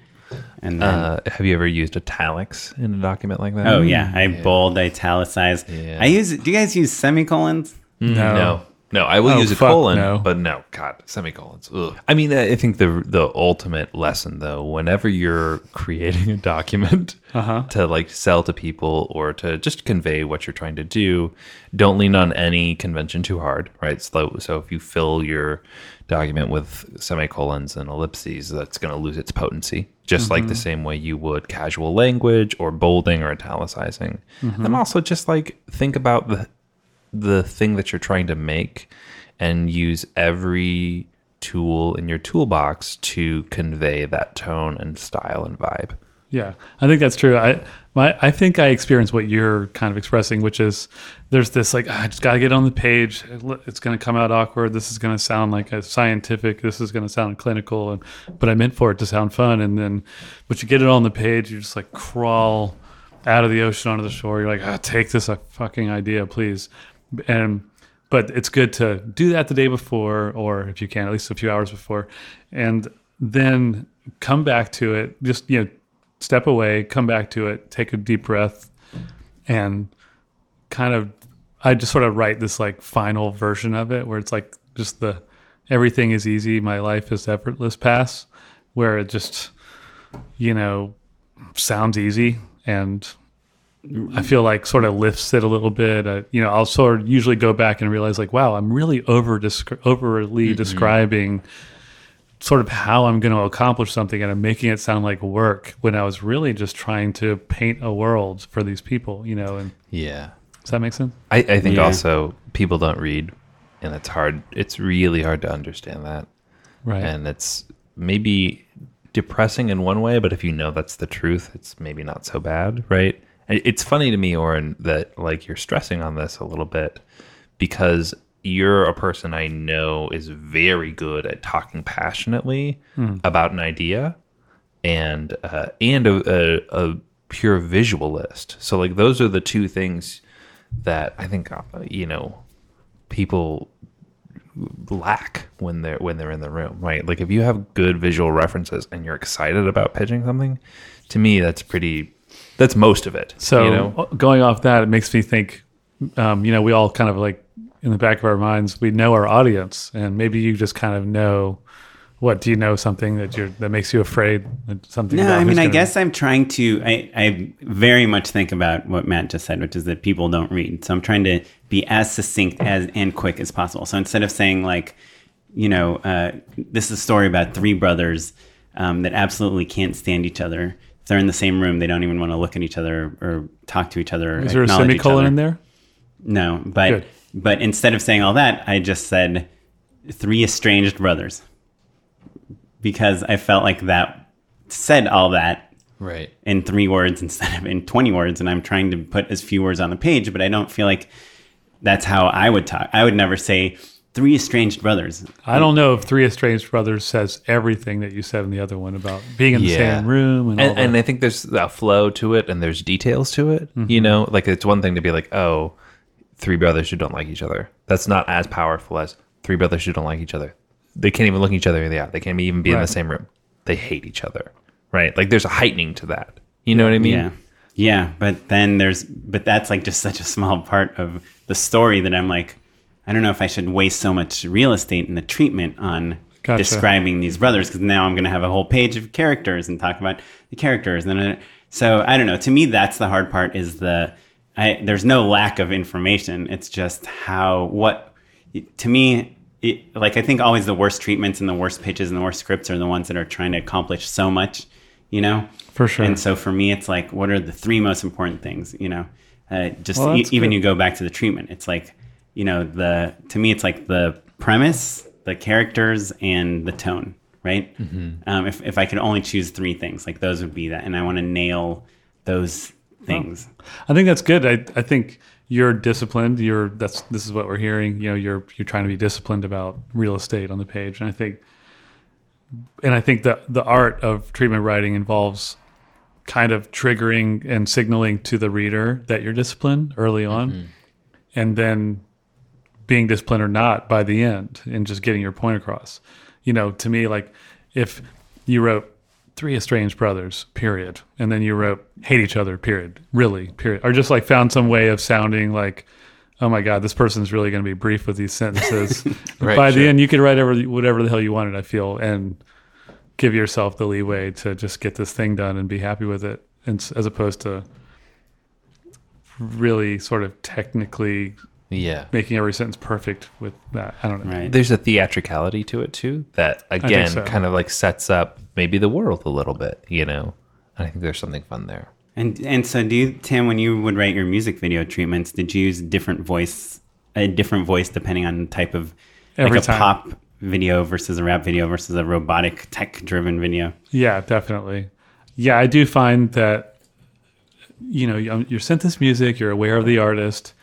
And then, uh, have you ever used italics in a document like that oh yeah, I bold, italicize. Yeah. I use. Do you guys use semicolons? no. No, no, I will Oh, use a colon, no. but no, God, semicolons. Ugh. I mean, I think the the ultimate lesson, though, whenever you're creating a document Uh-huh. to like sell to people or to just convey what you're trying to do, don't lean on any convention too hard, right? So, so if you fill your document with semicolons and ellipses, that's going to lose its potency, just like the same way you would casual language or bolding or italicizing. And also just like think about the the thing that you're trying to make and use every tool in your toolbox to convey that tone and style and vibe. Yeah, I think that's true. I my I think I experience what you're kind of expressing, which is there's this like "Ah, I just gotta get on the page. It's gonna come out awkward. This is gonna sound like a scientific. This is gonna sound clinical, and but I meant for it to sound fun. And then, but you get it on the page, you just like crawl out of the ocean onto the shore. You're like, ah, take this a fucking idea, please. And but it's good to do that the day before, or if you can, at least a few hours before, and then come back to it. Just you know, step away, come back to it, take a deep breath, and kind of. I just sort of write this like final version of it, where it's like just the everything is easy, my life is effortless pass, where it just you know sounds easy and I feel like sort of lifts it a little bit. Uh, you know, I'll sort of usually go back and realize like, wow, I'm really over descri- overly describing sort of how I'm going to accomplish something, and I'm making it sound like work when I was really just trying to paint a world for these people. You know, and Yeah. does that make sense? I, I think Yeah. also people don't read and it's hard it's really hard to understand that. Right. And it's maybe depressing in one way, but if you know that's the truth, it's maybe not so bad, right? It's funny to me, Oren, that like you're stressing on this a little bit because you're a person I know is very good at talking passionately about an idea and uh, and a, a, a pure visualist. So like those are the two things that I think uh, you know people lack when they're when they're in the room, right? Like if you have good visual references and you're excited about pitching something, to me that's pretty. That's most of it. So you know? going off that, it makes me think. Um, you know, we all kind of like in the back of our minds, we know our audience, and maybe you just kind of know. What do you know? Something that you're that makes you afraid? that Something? No, about I mean, I gonna- guess I'm trying to. I, I very much think about what Matt just said, which is that people don't read. So I'm trying to be as succinct as and quick as possible. So instead of saying like, you know, uh, this is a story about three brothers um, that absolutely can't stand each other. If they're in the same room, they don't even want to look at each other or talk to each other. Or Is there a semicolon in there? No, but Good. but instead of saying all that, I just said three estranged brothers because I felt like that said all that right. in three words instead of in 20 words and i'm trying to put as few words on the page but i don't feel like that's how i would talk i would never say three estranged brothers I don't know if Three Estranged Brothers says everything that you said in the other one about being in the Yeah. same room and, all and, and. I think there's a flow to it and there's details to it. You mm-hmm. know, like it's one thing to be like, oh, three brothers who don't like each other. That's not as powerful as three brothers who don't like each other. They can't even look each other in the eye. They can't even be in the Right. same room. They hate each other. Right? Like there's a heightening to that. You know what I mean? yeah yeah but then there's but that's like just such a small part of the story that i'm like i don't know if i should waste so much real estate in the treatment on Gotcha. describing these brothers because now i'm going to have a whole page of characters and talk about the characters and so i don't know to me that's the hard part is the I, there's no lack of information it's just how what to me it, like i think always the worst treatments and the worst pitches and the worst scripts are the ones that are trying to accomplish so much you know For sure. and so for me it's like what are the three most important things you know uh, just Well, e- even good. you go back to the treatment it's like you know the to me it's like the premise the characters and the tone right Mm-hmm. um, if, if i could only choose three things like those would be that and i want to nail those things I think that's good. I, I think you're disciplined. You're that's this is what we're hearing. You know, you're you're trying to be disciplined about real estate on the page, and I think, and I think that the art of treatment writing involves kind of triggering and signaling to the reader that you're disciplined early on, and then being disciplined or not by the end, and just getting your point across. You know, to me, like if you wrote three estranged brothers, period. And then you wrote hate each other, period. Really, period. Or just like found some way of sounding like, oh my God, this person's really going to be brief with these sentences. Right, By the end, you could write whatever, whatever the hell you wanted, I feel, and give yourself the leeway to just get this thing done and be happy with it. And as opposed to really sort of technically Yeah. making every sentence perfect with that. I don't know. right There's a theatricality to it too that again so. kind of like sets up maybe the world a little bit, you know. and I think there's something fun there. and and so do you tim when you would write your music video treatments did you use different voice a different voice depending on the type of Every like a time. pop video versus a rap video versus a robotic tech driven video Yeah, definitely. Yeah, I do find that you know you- um, you're sent this music, you're aware of the artist,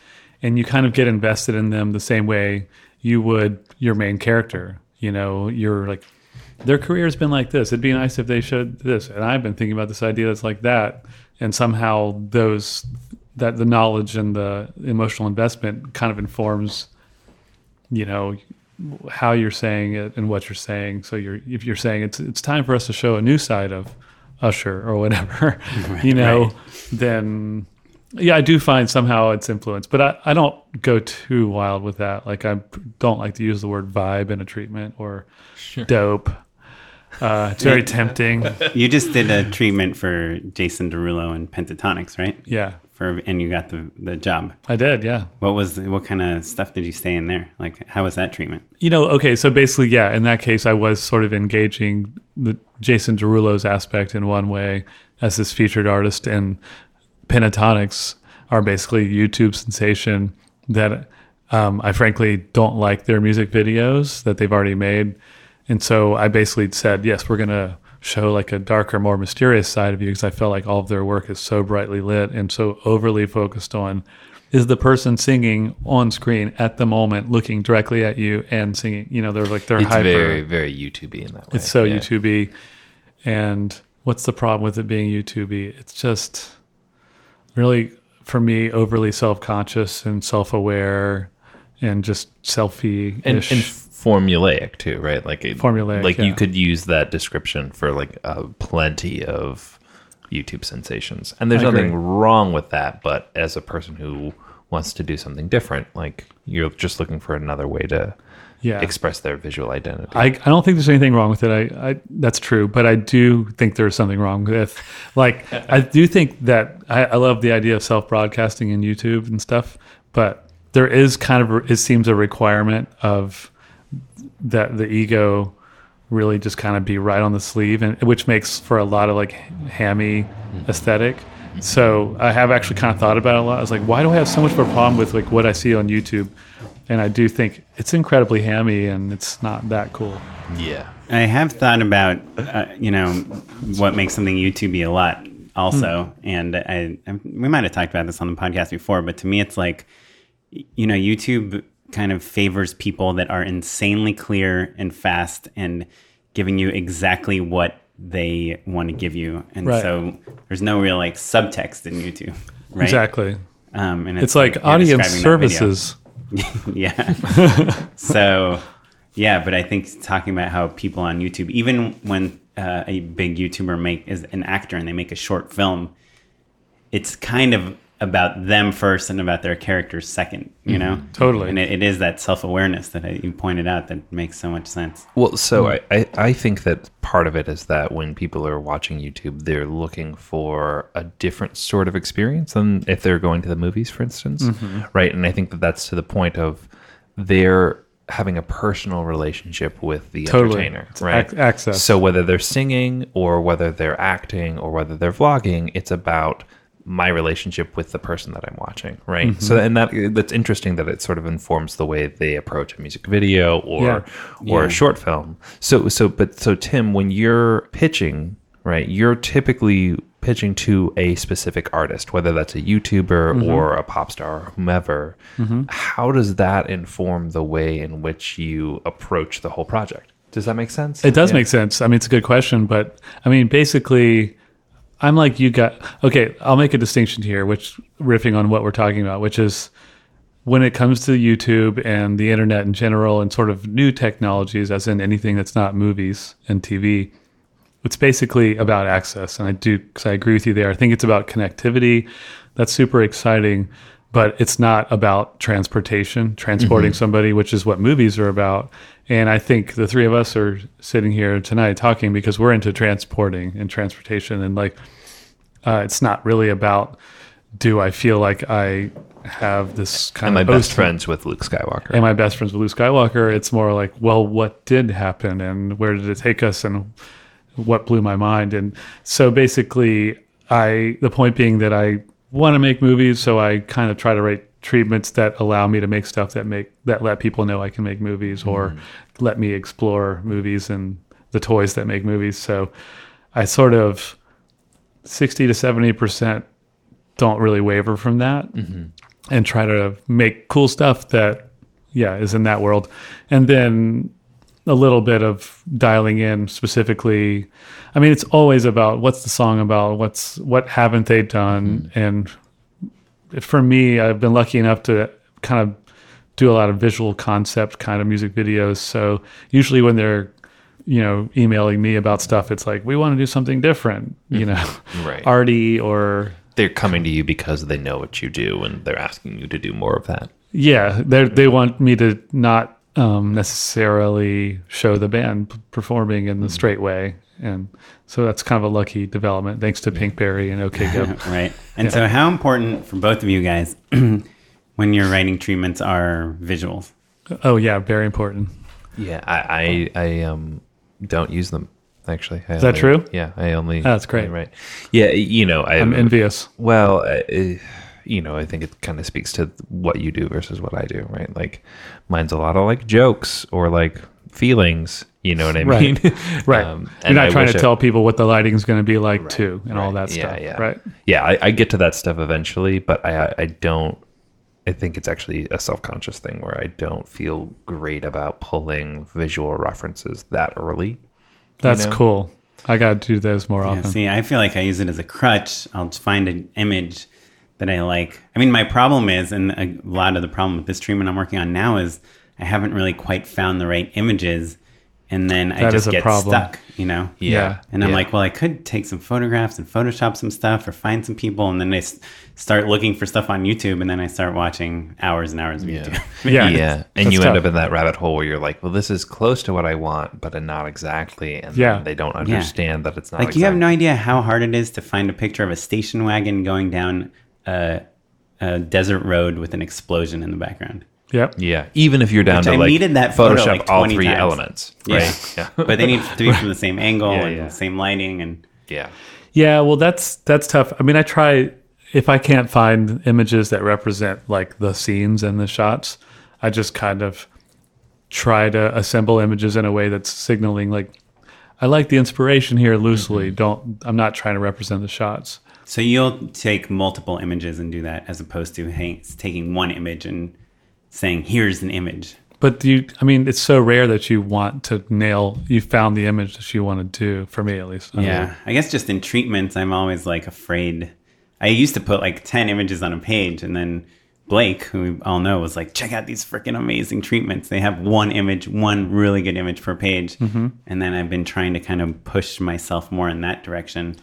and you kind of get invested in them the same way you would your main character. You know, you're like their career's been like this. It'd be nice if they showed this, and I've been thinking about this idea that's like that, and somehow those that the knowledge and the emotional investment kind of informs you know how you're saying it and what you're saying. So you're if you're saying it's it's time for us to show a new side of Usher or whatever, you know, right. then yeah, I do find somehow it's influenced, but I, I don't go too wild with that. Like I don't like to use the word vibe in a treatment or dope. Uh, it's very tempting. you just did a treatment for Jason Derulo and Pentatonix, right? Yeah, For and you got the the job. I did. Yeah. What was what kind of stuff did you stay in there? Like how was that treatment? You know, okay, so basically, yeah, in that case, I was sort of engaging the Jason Derulo's aspect in one way as this featured artist, and Pentatonix are basically YouTube sensation that um, I frankly don't like their music videos that they've already made, and so I basically said, yes, we're gonna show like a darker, more mysterious side of you because I felt like all of their work is so brightly lit and so overly focused on is the person singing on screen at the moment looking directly at you and singing. You know, they're like they're It's hyper. very, very YouTubey in that way. it's so yeah. YouTubey. And what's the problem with it being YouTubey? It's just really for me overly self-conscious and self-aware and just selfie and, and formulaic too, right? Like it, Formulaic, Like yeah. you could use that description for like uh, plenty of YouTube sensations, and there's I agree. nothing wrong with that. But as a person who wants to do something different, like you're just looking for another way to yeah. express their visual identity. I, I don't think there's anything wrong with it. I, I that's true, but I do think there's something wrong with like I do think that I, I love the idea of self broadcasting in YouTube and stuff, but there is kind of it seems a requirement of that the ego really just kind of be right on the sleeve and which makes for a lot of like hammy aesthetic. So I have actually kind of thought about it a lot. I was like, why do I have so much of a problem with like what I see on YouTube? And I do think it's incredibly hammy and it's not that cool. yeah, I have thought about, uh, you know, what makes something YouTubey a lot also. And I, I, we might have talked about this on the podcast before, but to me, it's like, you know, YouTube kind of favors people that are insanely clear and fast and giving you exactly what they want to give you. And Right. so there's no real like subtext in YouTube, right? Exactly. Um, and It's like you're audience describing video. services. yeah. so, yeah, but I think talking about how people on YouTube, even when uh, a big YouTuber make is an actor and they make a short film, it's kind of about them first and about their characters second. You mm-hmm. know, Totally. And it, it is that self awareness that I, you pointed out that makes so much sense. Well, so mm-hmm. I, I, I think that part of it is that when people are watching YouTube, they're looking for a different sort of experience than if they're going to the movies, for instance, mm-hmm. right? And I think that that's to the point of they're having a personal relationship with the Totally. entertainer, It's right? ac- access. So whether they're singing or whether they're acting or whether they're vlogging, it's about my relationship with the person that I'm watching, right? Mm-hmm. So and that that's interesting that it sort of informs the way they approach a music video or Yeah. or Yeah. a short film. So so but so Tim, when you're pitching, right, you're typically pitching to a specific artist, whether that's a YouTuber Mm-hmm. or a pop star or whomever. How does that inform the way in which you approach the whole project? Does that make sense? It does Yeah. make sense. I mean, it's a good question, but I mean, basically, I'm like you got. Okay, I'll make a distinction here, which riffing on what we're talking about, which is when it comes to YouTube and the internet in general, and sort of new technologies, as in anything that's not movies and TV. It's basically about access, and I do because I agree with you there. I think it's about connectivity. That's super exciting, but it's not about transportation, transporting somebody, which is what movies are about. And I think the three of us are sitting here tonight talking because we're into transporting and transportation, and like uh, it's not really about do I feel like I have this kind I'm my best friends with Luke Skywalker. Am I best friends with Luke Skywalker? It's more like, well, what did happen and where did it take us and what blew my mind? And so basically, I the point being that I want to make movies, so I kind of try to write treatments that allow me to make stuff that make that let people know I can make movies or mm-hmm. let me explore movies and the toys that make movies. So I sort of 60 to 70 percent don't really waver from that mm-hmm. and try to make cool stuff that yeah is in that world. And then a little bit of dialing in specifically. I mean it's always about what's the song about what's what haven't they done? Mm-hmm. And for me i've been lucky enough to kind of do a lot of visual concept kind of music videos. So usually when they're you know emailing me about stuff it's like we want to do something different you mm-hmm. know? Right. arty or They're coming to you because they know what you do and they're asking you to do more of that. Yeah, they they want me to not um, necessarily show the band p- performing in the straight way, and so that's kind of a lucky development thanks to Pinkberry and OK Go. right. And so, how important for both of you guys when you're writing treatments are visuals? oh yeah, very important. Yeah, I I, I um don't use them actually. Is that true? Yeah, I only. That's great. Right. Yeah, you know, I, I'm envious. Well, uh, you know, I think it kind of speaks to what you do versus what I do, right? Like, mine's a lot of like jokes or like feelings. You know what I Right. mean? Right. Um, You're and not I trying to wish I- tell people what the lighting's going to be like too, and all that Yeah, stuff. yeah. Right. yeah, I, I get to that stuff eventually, but I I don't. I think it's actually a self conscious thing where I don't feel great about pulling visual references that early. That's know? cool. I got to do those more Yeah, often. see, I feel like I use it as a crutch. I'll find an image that I like. I mean, my problem is, and a lot of the problem with this treatment I'm working on now is I haven't really quite found the right images, and then I just get problem. stuck. You know. Yeah. And I'm Yeah. like, well, I could take some photographs and Photoshop some stuff or find some people. And then I s- start looking for stuff on YouTube. And then I start watching hours and hours of YouTube. Yeah. yeah, and That's you end up in that rabbit hole where you're like, well, this is close to what I want, but not exactly, and Yeah. they don't understand that it's not. like, you have no idea how hard it is to find a picture of a station wagon going down a, a desert road with an explosion in the background. Yep. Yeah, even if you're down Which to I like needed that photo, Photoshop like, all 20 three times. elements, Yeah. right? Yeah, but they need to be from the same angle Yeah, and yeah. the same lighting. And yeah. Yeah, well, that's that's tough. I mean, I try if I can't find images that represent like the scenes and the shots, I just kind of try to assemble images in a way that's signaling like I like the inspiration here loosely. Mm-hmm. Don't I'm not trying to represent the shots. So you'll take multiple images and do that as opposed to hey, taking one image and saying, here's an image. But do you I mean, it's so rare that you want to nail you found the image that you want to do for me at least. I Yeah. I guess just in treatments, I'm always like afraid. I used to put like 10 images on a page and then Blake, who we all know, was like, check out these freaking amazing treatments. They have one image, one really good image per page. Mm-hmm. And then I've been trying to kind of push myself more in that direction.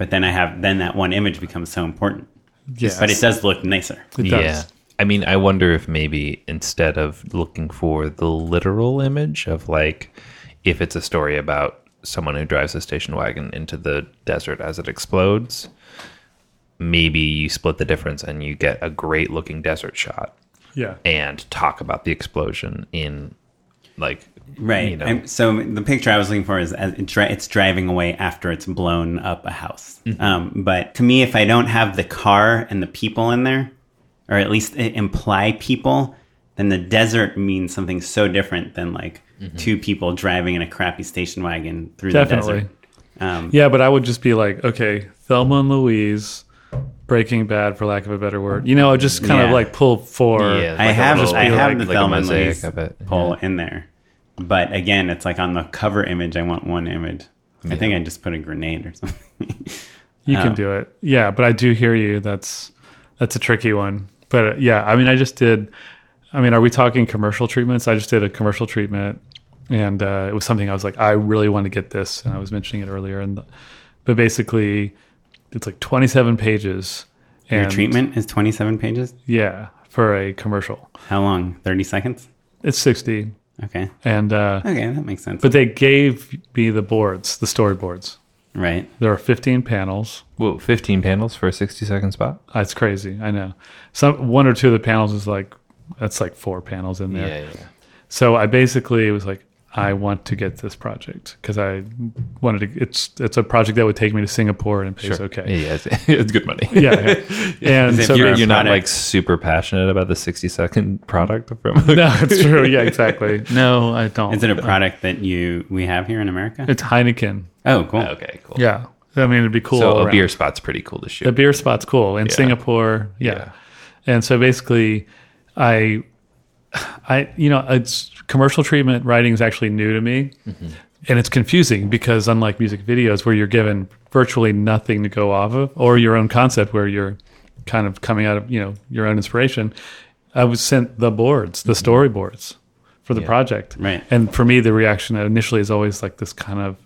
But then I have, then that one image becomes so important. Yes. But it does look nicer. It does. Yeah. I mean, I wonder if maybe instead of looking for the literal image of like, if it's a story about someone who drives a station wagon into the desert as it explodes, maybe you split the difference and you get a great looking desert shot Yeah. and talk about the explosion in like, Right. you know, so the picture I was looking for is as it dri- it's driving away after it's blown up a house. Mm-hmm. Um, but to me, if I don't have the car and the people in there, or at least i- imply people, then the desert means something so different than like Mm-hmm. two people driving in a crappy station wagon through Definitely. the desert. Um, Yeah, but I would just be like, okay, Thelma and Louise, Breaking Bad, for lack of a better word. You know, just kind of like pull for. Yeah, I like a have little- I have like- the like a Thelma and Louise of it. poll in there, but again, it's like on the cover image. I want one image. I think I just put a grenade or something. You Oh. can do it. Yeah, but I do hear you. That's that's a tricky one. But uh, yeah, I mean, I just did. I mean, are we talking commercial treatments? I just did a commercial treatment, and uh, it was something I was like, I really want to get this, and I was mentioning it earlier. And but basically, it's like 27 pages. Your treatment is 27 pages. Yeah, for a commercial, How long? 30 seconds? it's 60, Okay. and uh, Okay, that makes sense. but they gave me the boards, the storyboards. right. There are 15 panels. whoa, 15 panels for a 60 second spot? That's crazy. I know. Some one or two of the panels is like that's like four panels in there. Yeah, yeah. So I basically was like, I want to get this project because I wanted to. It's it's a project that would take me to Singapore and it pays Sure. okay. Yeah, it's, it's good money. Yeah, yeah. and so You're, you're not like super passionate about the 60 second product from no, it's true. Yeah, exactly. No, I don't. Is it a uh, product that you we have here in America? It's Heineken. Oh, cool. Okay, cool. Yeah, I mean it'd be cool. So a around. beer spot's pretty cool to shoot. A beer spot's cool in Singapore. Yeah. Yeah. And so basically, I, I, you know, it's commercial treatment writing is actually new to me, mm-hmm. and it's confusing because unlike music videos where you're given virtually nothing to go off of, or your own concept where you're kind of coming out of you know your own inspiration, I was sent the boards, the mm-hmm. storyboards for the project, Right. And for me, the reaction initially is always like this kind of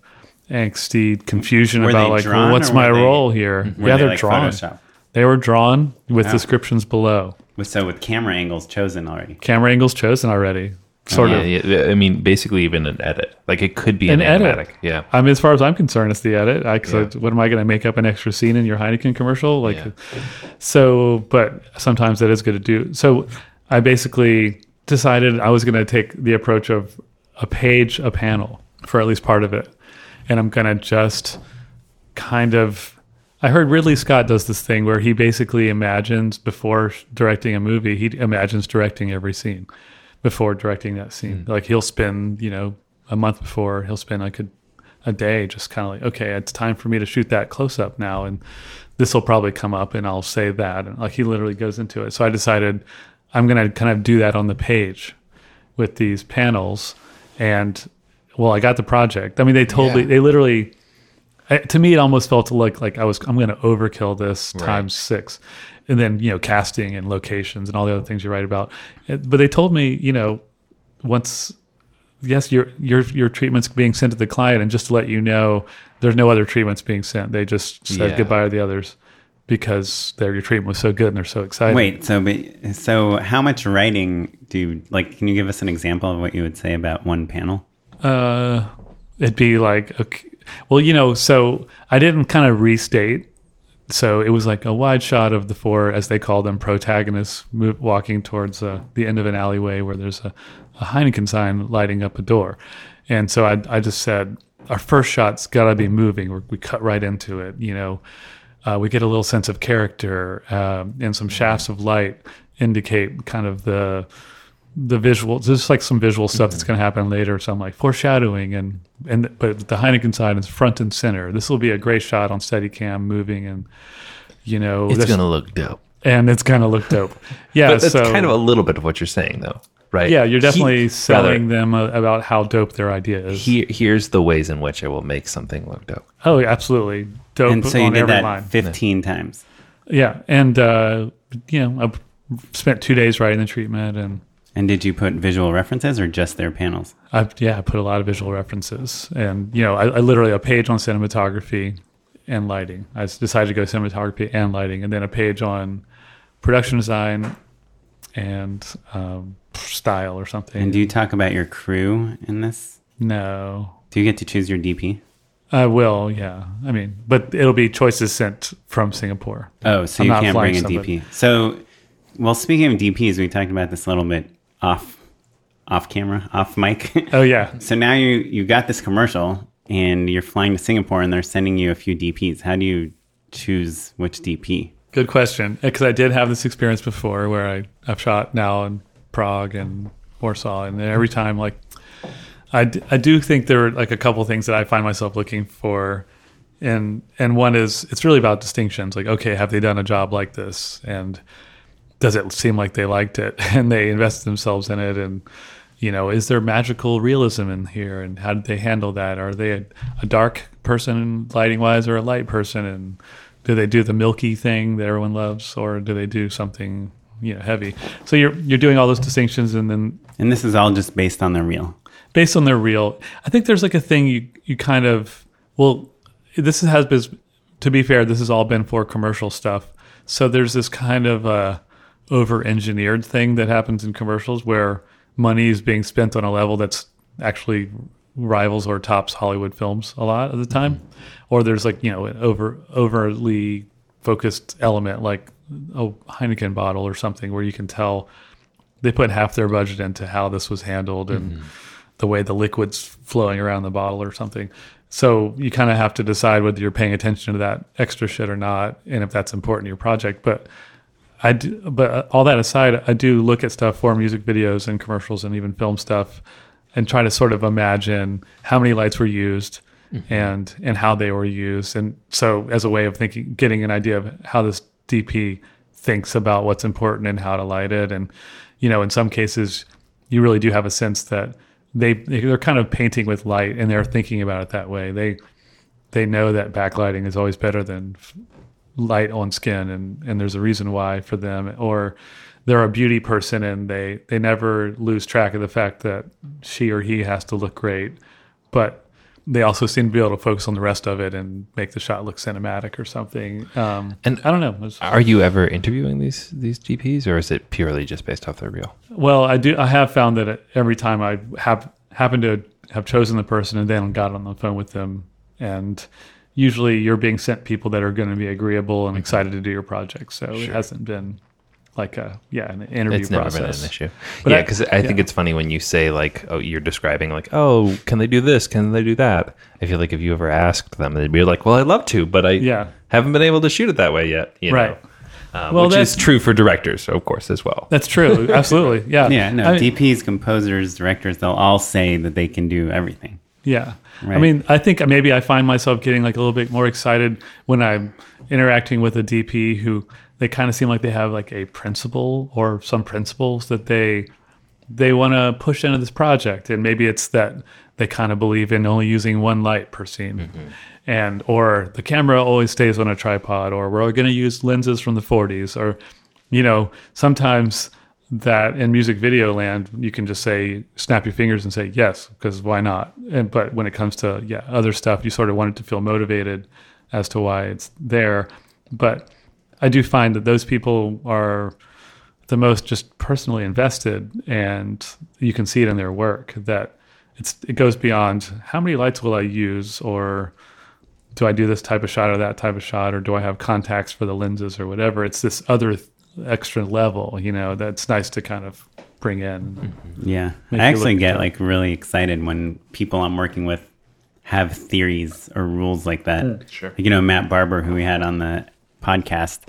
angsty confusion Were about like, well, what's my were they- role here? Mm-hmm. Were yeah, they they're like drawn. Photoshop? They were drawn with Wow. descriptions below. With- So with camera angles chosen already. Camera angles chosen already. Sort yeah, of. yeah, I mean, basically even an edit. Like it could be An an, edit. Yeah. I mean, as far as I'm concerned, it's the edit. I, 'cause Yeah. I- what am I going to make up an extra scene in your Heineken commercial? Like, Yeah. so. But sometimes that is good to do. So I basically decided I was going to take the approach of a page, a panel for at least part of it, and I'm going to just kind of. I heard Ridley Scott does this thing where he basically imagines before directing a movie, he imagines directing every scene before directing that scene. Hmm. Like he'll spend, you know, a month before he'll spend like a, a day just kind of like, okay, it's time for me to shoot that close up now. And this will probably come up and I'll say that. And like he literally goes into it. So I decided I'm going to kind of do that on the page with these panels. And well, I got the project. I mean, they totally, Yeah. they literally, I- to me, it almost felt like like I was I'm going to overkill this Right. times six, and then you know casting and locations and all the other things you write about. But they told me you know once yes your your your treatment's being sent to the client, and just to let you know, there's no other treatments being sent. They just said Yeah. goodbye to the others because their your treatment was so good and they're so excited. Wait, so but, so how much writing do you like? Can you give us an example of what you would say about one panel? Uh, it'd be like, okay, well, you know, so I didn't kind of restate. So it was like a wide shot of the four, as they call them, protagonists move, walking towards uh, the end of an alleyway where there's a, a Heineken sign lighting up a door. And so I, I just said, our first shot's got to be moving. we we cut right into it. You know, uh, we get a little sense of character, um, and some shafts of light indicate kind of the the visual just like some visual stuff that's going to happen later so i'm like foreshadowing and and but the heineken side is front and center this will be a great shot on steadicam moving and you know It's gonna look dope. and it's going to look dope yeah But that's so kind of a little bit of what you're saying, though, right? yeah you're definitely He- selling rather, them uh, about how dope their idea is Here, here's the ways in which I will make something look dope. oh yeah, absolutely dope and so you on did every that line 15 times. yeah and uh you know i spent two days writing the treatment and And did you put visual references or just their panels? I yeah, I put a lot of visual references, and you know, I, I literally a page on cinematography and lighting. I decided to go cinematography and lighting, and then a page on production design and um, style or something. And do you talk about your crew in this? no, Do you get to choose your DP? I will. Yeah, I mean, but it'll be choices sent from Singapore. Oh, so I'm you can't bring a somebody. DP. So, well, speaking of DPs, we talked about this a little bit off, off camera, off mic. Oh yeah, so now you you got this commercial, and you're flying to Singapore, and they're sending you a few DPs. How do you choose which DP? Good question. Because I did have this experience before where I, I've shot now in Prague and Warsaw. And every time, like, I, d- I do think there are like a couple things that I find myself looking for. And, and one is it's really about distinctions. Like, okay, have they done a job like this? And does it seem like they liked it and they invested themselves in it? And, you know, is there magical realism in here? And how did they handle that? Are they a, a dark person lighting wise or a light person? And do they do the milky thing that everyone loves, or do they do something you know heavy? So you're you're doing all those distinctions, and then And this is all just based on the reel. based on their reel, I think there's like a thing you you kind of well, this has been to be fair, this has all been for commercial stuff. So there's this kind of uh, over engineered thing that happens in commercials where money is being spent on a level that's actually rivals or tops Hollywood films a lot of the time, mm-hmm. or there's like you know an over overly focused element like a Heineken bottle or something where you can tell they put half their budget into how this was handled and mm-hmm. the way the liquid's flowing around the bottle or something. So you kind of have to decide whether you're paying attention to that extra shit or not, and if that's important to your project. But I do, but uh, all that aside, I do look at stuff for music videos and commercials and even film stuff, and try to sort of imagine how many lights were used and and how they were used, and so as a way of thinking, getting an idea of how this DP thinks about what's important and how to light it, and you know, in some cases, you really do have a sense that they they're kind of painting with light and they're thinking about it that way. They they know that backlighting is always better than light on skin and and there's a reason why for them or they're a beauty person and they they never lose track of the fact that she or he has to look great but they also seem to be able to focus on the rest of it and make the shot look cinematic or something um And- i don't know It's- Are you ever interviewing these these DPs, or is it purely just based off their reel? well i do i have found that every time i have happened to have chosen the person and then got on the phone with them and usually you're being sent people that are going to be agreeable and excited to do your project so it hasn't been like a yeah an interview It's never process been an issue. But yeah, because I, think yeah. it's funny when you say like, "Oh, you're describing like, oh, can they do this? Can they do that?" I feel like if you ever asked them, they'd be like, "Well, I'd love to, but I Yeah. haven't been able to shoot it that way yet." You right know? uh, Well, which is true for directors, of course, as well. That's true. Absolutely. Yeah. Yeah, no, I mean- DPs, composers, directors, they'll all say that they can do everything. Yeah. I mean, I think maybe I find myself getting like a little bit more excited when I'm interacting with a DP who they kind of seem like they have like a principle or some principles that they they want to push into this project. And maybe it's that they kind of believe in only using one light per scene. Mm-hmm. And or the camera always stays on a tripod or we're going to use lenses from the 40s or you know sometimes that in music video land you can just say snap your fingers and say yes because why not? And but when it comes to yeah other stuff you sort of want it to feel motivated as to why it's there. But i do find that those people are the most just personally invested and you can see it in their work that it's it goes beyond how many lights will i use? or do I do this type of shot or that type of shot, or do I have contacts for the lenses or whatever? It's this other th- extra level, you know, that's nice to kind of bring in. Mm-hmm. Yeah. I actually get at- like really excited when people I'm working with have theories or rules like that. Hmm. Sure. Like, you know, Matt Barber, who we had on the podcast,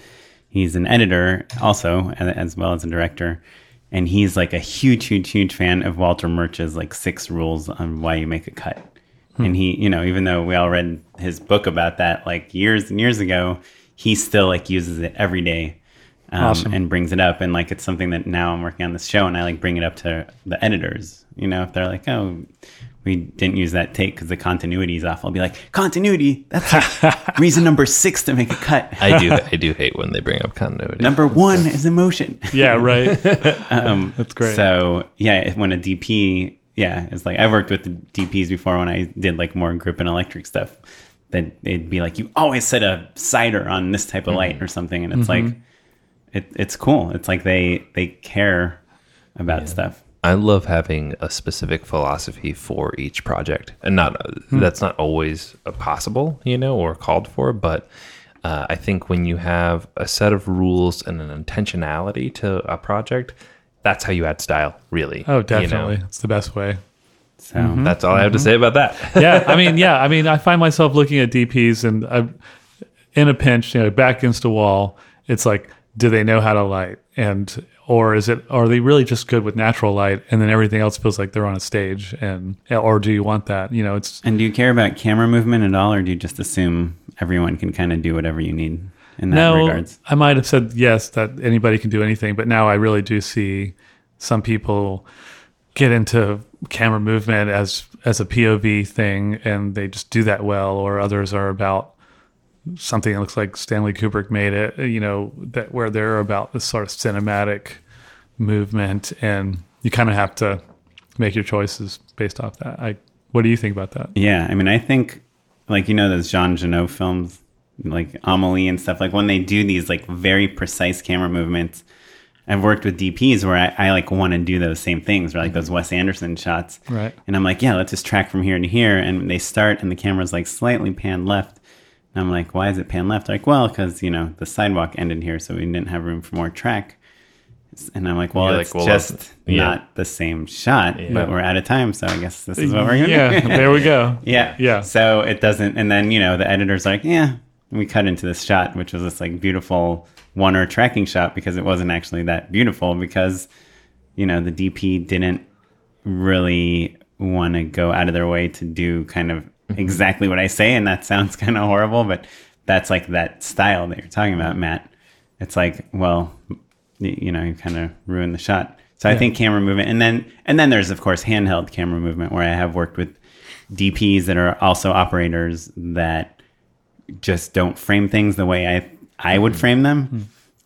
he's an editor also, as well as a director. And he's like a huge, huge, huge fan of Walter Murch's like six rules on why you make a cut. Hmm. And he, you know, even though we all read his book about that like years and years ago, he still like uses it every day um, Awesome. and brings it up. And like it's something that now I'm working on this show and I like bring it up to the editors. You know, if they're like, oh, we didn't use that take because the continuity is off, I'll be like, continuity, that's like reason number six to make a cut. I do. I do hate when they bring up continuity. Number one is emotion. Yeah, right. Um, That's great. So yeah, when a DP, yeah, it's like I've worked with the DPs before when I did like more grip and electric stuff. That they'd be like, you always set a cider on this type of Mm-hmm. light or something, and it's like, it, it's cool. It's like they they care about stuff. I love having a specific philosophy for each project, and not that's not always uh, possible, you know, or called for. But uh, I think when you have a set of rules and an intentionality to a project, that's how you add style, really. Oh, you know? definitely. It's the best way. So That's all I have to say about that. yeah, I mean, yeah, I mean, I find myself looking at DPs and I, in a pinch, you know, back against a wall. It's like, do they know how to light, and or is it are they really just good with natural light, and then everything else feels like they're on a stage, and or do you want that? You know, it's And do you care about camera movement at all, or do you just assume everyone can kind of do whatever you need in that no. regards? I might have said yes that anybody can do anything, but now I really do see some people get into camera movement as as a POV thing, and they just do that well, or others are about something that looks like Stanley Kubrick made it, you know, that where they're about this sort of cinematic movement, and you kind of have to make your choices based off that. I, what do you think about that? Yeah, I mean, I think like you know those Jean Jeunet films, like Amelie and stuff. Like when they do these like very precise camera movements, I've worked with DPs where I, I like want to do those same things, or like those Wes Anderson shots. Right. And I'm like, yeah, let's just track from here to here. And they start, and the camera's like slightly panned left. And I'm like, why is it pan left? They're like, well, because you know the sidewalk ended here, so we didn't have room for more track. And I'm like, well, it's well, just yeah. not the same shot, but we're out of time, so I guess this is what we're gonna Yeah, do. there we go. Yeah. Yeah. So it doesn't, and then, you know, the editor's like, yeah, we cut into this shot, which was this like beautiful one or tracking shot because it wasn't actually that beautiful because, you know, the DP didn't really want to go out of their way to do kind of exactly what I say. And that sounds kind of horrible, but that's like that style that you're talking about, Matt. It's like, well, you know, you kind of ruin the shot. So I think camera movement, and then and then there's of course handheld camera movement where I have worked with DPs that are also operators that just don't frame things the way I I would mm-hmm. frame them, mm-hmm.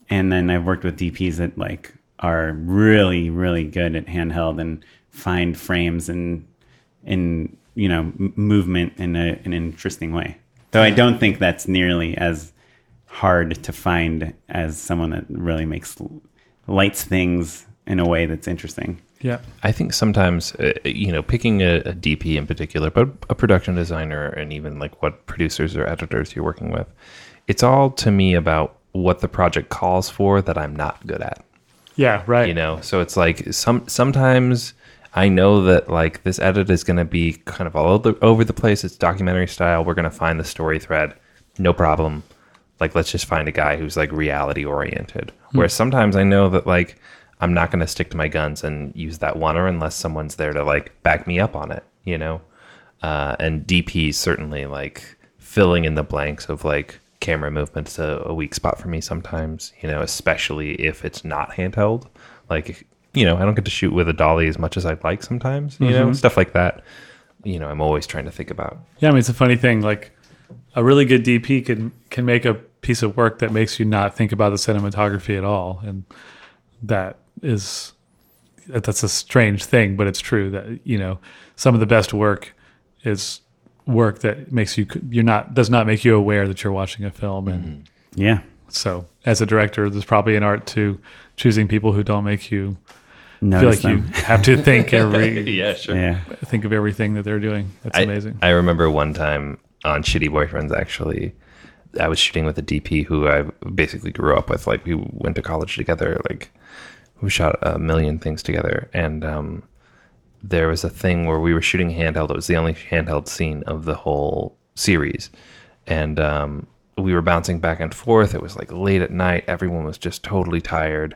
and then I've worked with DPs that like are really really good at handheld and find frames and in you know movement in a, an interesting way. Though I don't think that's nearly as hard to find as someone that really makes lights things in a way that's interesting. Yeah. I think sometimes, uh, you know, picking a, a DP in particular, but a production designer and even like what producers or editors you're working with, it's all to me about what the project calls for that I'm not good at. Yeah. Right. You know, so it's like some sometimes I know that like this edit is going to be kind of all over, over the place. It's documentary style. We're going to find the story thread, no problem. Like, let's just find a guy who's like reality oriented. Whereas sometimes I know that like I'm not going to stick to my guns and use that oner unless someone's there to like back me up on it, you know? Uh, and DP certainly like filling in the blanks of like camera movements a, a weak spot for me sometimes, you know, especially if it's not handheld. Like, you know, I don't get to shoot with a dolly as much as I'd like sometimes, you know, mm-hmm. stuff like that. You know, I'm always trying to think about. Yeah, I mean it's a funny thing. Like a really good DP can can make a piece of work that makes you not think about the cinematography at all, and that is that's a strange thing, but it's true that you know some of the best work is work that makes you you're not does not make you aware that you're watching a film, and mm-hmm. Yeah. so as a director, there's probably an art to choosing people who don't make you feel Notice like you have to think every Yeah, sure. Yeah. think of everything that they're doing. That's I, amazing. I remember one time on Shitty Boyfriends, actually, I was shooting with a DP who I basically grew up with. Like, we went to college together. Like, we shot a million things together. And um, there was a thing where we were shooting handheld. It was the only handheld scene of the whole series. And um, we were bouncing back and forth. It was like late at night. Everyone was just totally tired.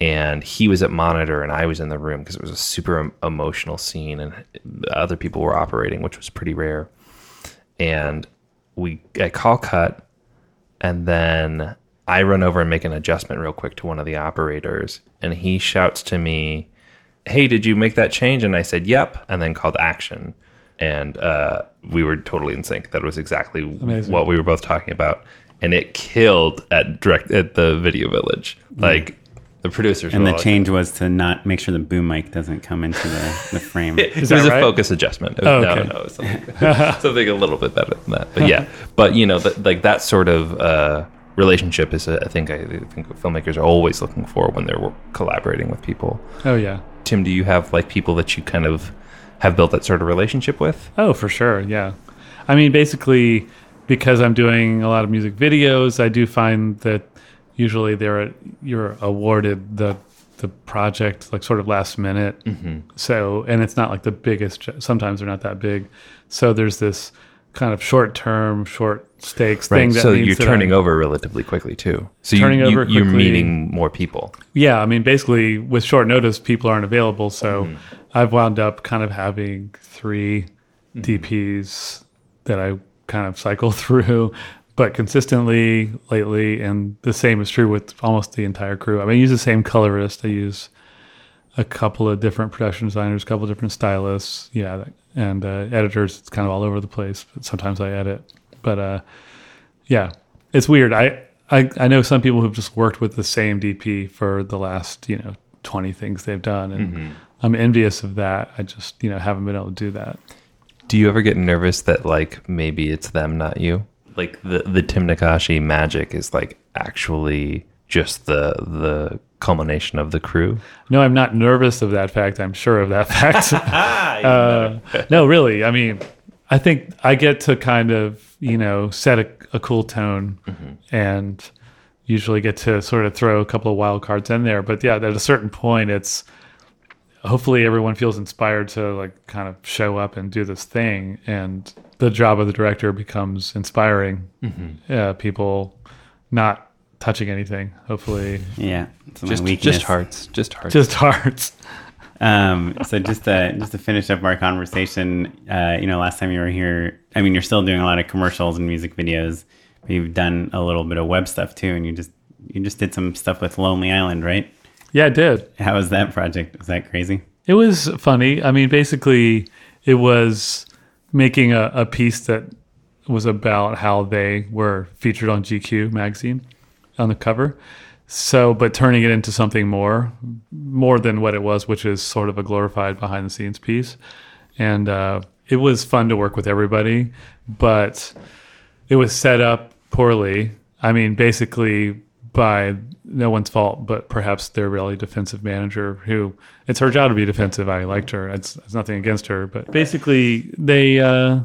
And he was at monitor and I was in the room because it was a super emotional scene and other people were operating, which was pretty rare and we I call cut and then I run over and make an adjustment real quick to one of the operators and he shouts to me, "Hey, did you make that change?" and I said, "Yep," and then called action. And uh, we were totally in sync. That was exactly Amazing. what we were both talking about, and it killed at direct at the video village. Like the producers And were the change was to not make sure the boom mic doesn't come into the, the frame. It was that a focus adjustment. It was- Oh, no, okay. no, it was something, something a little bit better than that. But yeah, but you know, that like that sort of uh, relationship is, a, I think, I think filmmakers are always looking for when they're collaborating with people. oh yeah. Tim, do you have like people that you kind of have built that sort of relationship with? Oh, for sure. Yeah. I mean, basically, because I'm doing a lot of music videos, I do find that usually they're you're awarded the the project like sort of last minute. Mm-hmm. So, and it's not like the biggest. Sometimes they're not that big. So there's this kind of short term, short stakes thing. That so you're turning I'm- over relatively quickly too. So Turning you, you, over you're meeting more people. Yeah, I mean, basically, with short notice, people aren't available. So Mm-hmm. I've wound up kind of having 3 Mm-hmm. DPs that I kind of cycle through, but consistently lately. And the same is true with almost the entire crew. I mean, I use the same colorist. I use a couple of different production designers, a couple of different stylists. Yeah. And uh, editors, it's kind of all over the place. But sometimes I edit. But uh, yeah, it's weird. I, I I know some people who've just worked with the same DP for the last you know twenty things they've done, and I'm envious of that. I just you know haven't been able to do that. Do you ever get nervous that like maybe it's them, not you? Like the the Tim Nackashi magic is like actually just the the culmination of the crew. No, I'm not nervous of that fact. I'm sure of that fact. uh, no, really. I mean, I think I get to kind of you know set a, a cool tone, and usually get to sort of throw a couple of wild cards in there. But yeah, at a certain point, it's hopefully everyone feels inspired to like kind of show up and do this thing and the job of the director becomes inspiring uh, people not touching anything hopefully Yeah. Just just hearts, just hearts. just hearts Um, so just to just to finish up our conversation, uh, you know, last time you were here, I mean, you're still doing a lot of commercials and music videos, but you've done a little bit of web stuff too, and you just you just did some stuff with Lonely Island, right? Yeah it did How was that project? Was that crazy? It was funny. I mean, basically, it was making a, a piece that was about how they were featured on GQ magazine on the cover. So, but turning it into something more, more than what it was, which is sort of a glorified behind the scenes piece. And uh, it was fun to work with everybody, but it was set up poorly. I mean, basically by no one's fault, but perhaps their really defensive manager, who it's her job to be defensive. I liked her. It's, it's nothing against her, but basically they uh,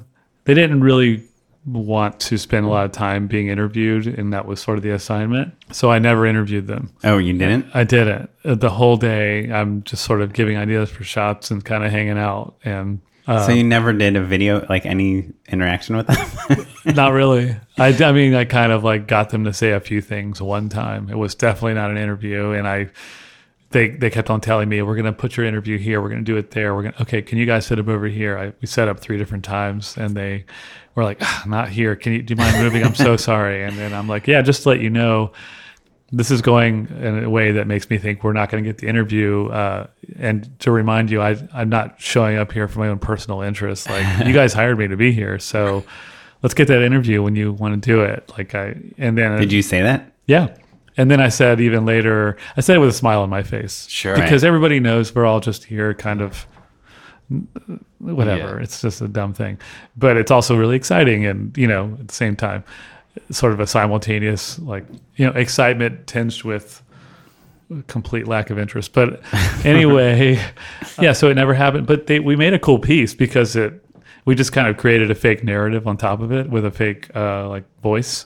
they didn't really want to spend a lot of time being interviewed, and that was sort of the assignment. So I never interviewed them. Oh, you didn't? I didn't. The whole day, I'm just sort of giving ideas for shots and kind of hanging out. And so you never did a video, like any interaction with them? not really. I, I mean, I kind of like got them to say a few things one time. It was definitely not an interview, and I they they kept on telling me we're going to put your interview here, we're going to do it there. We're going to okay. Can you guys set up over here? I, we set up three different times, and they were like, ah, not here. Can you do you mind moving? I'm so sorry. And then I'm like, yeah, just to let you know. This is going in a way that makes me think we're not going to get the interview. Uh, and to remind you, I, I'm not showing up here for my own personal interest. Like you guys hired me to be here, so let's get that interview when you want to do it. Like I, and then did you say that? yeah. And then I said even later, I said it with a smile on my face. Sure. Because everybody knows we're all just here kind of whatever. Yeah. It's just a dumb thing. But it's also really exciting and, you know, at the same time, sort of a simultaneous like, you know, excitement tinged with complete lack of interest. But anyway, yeah, so it never happened. But they, we made a cool piece because it we just kind of created a fake narrative on top of it with a fake uh, like voice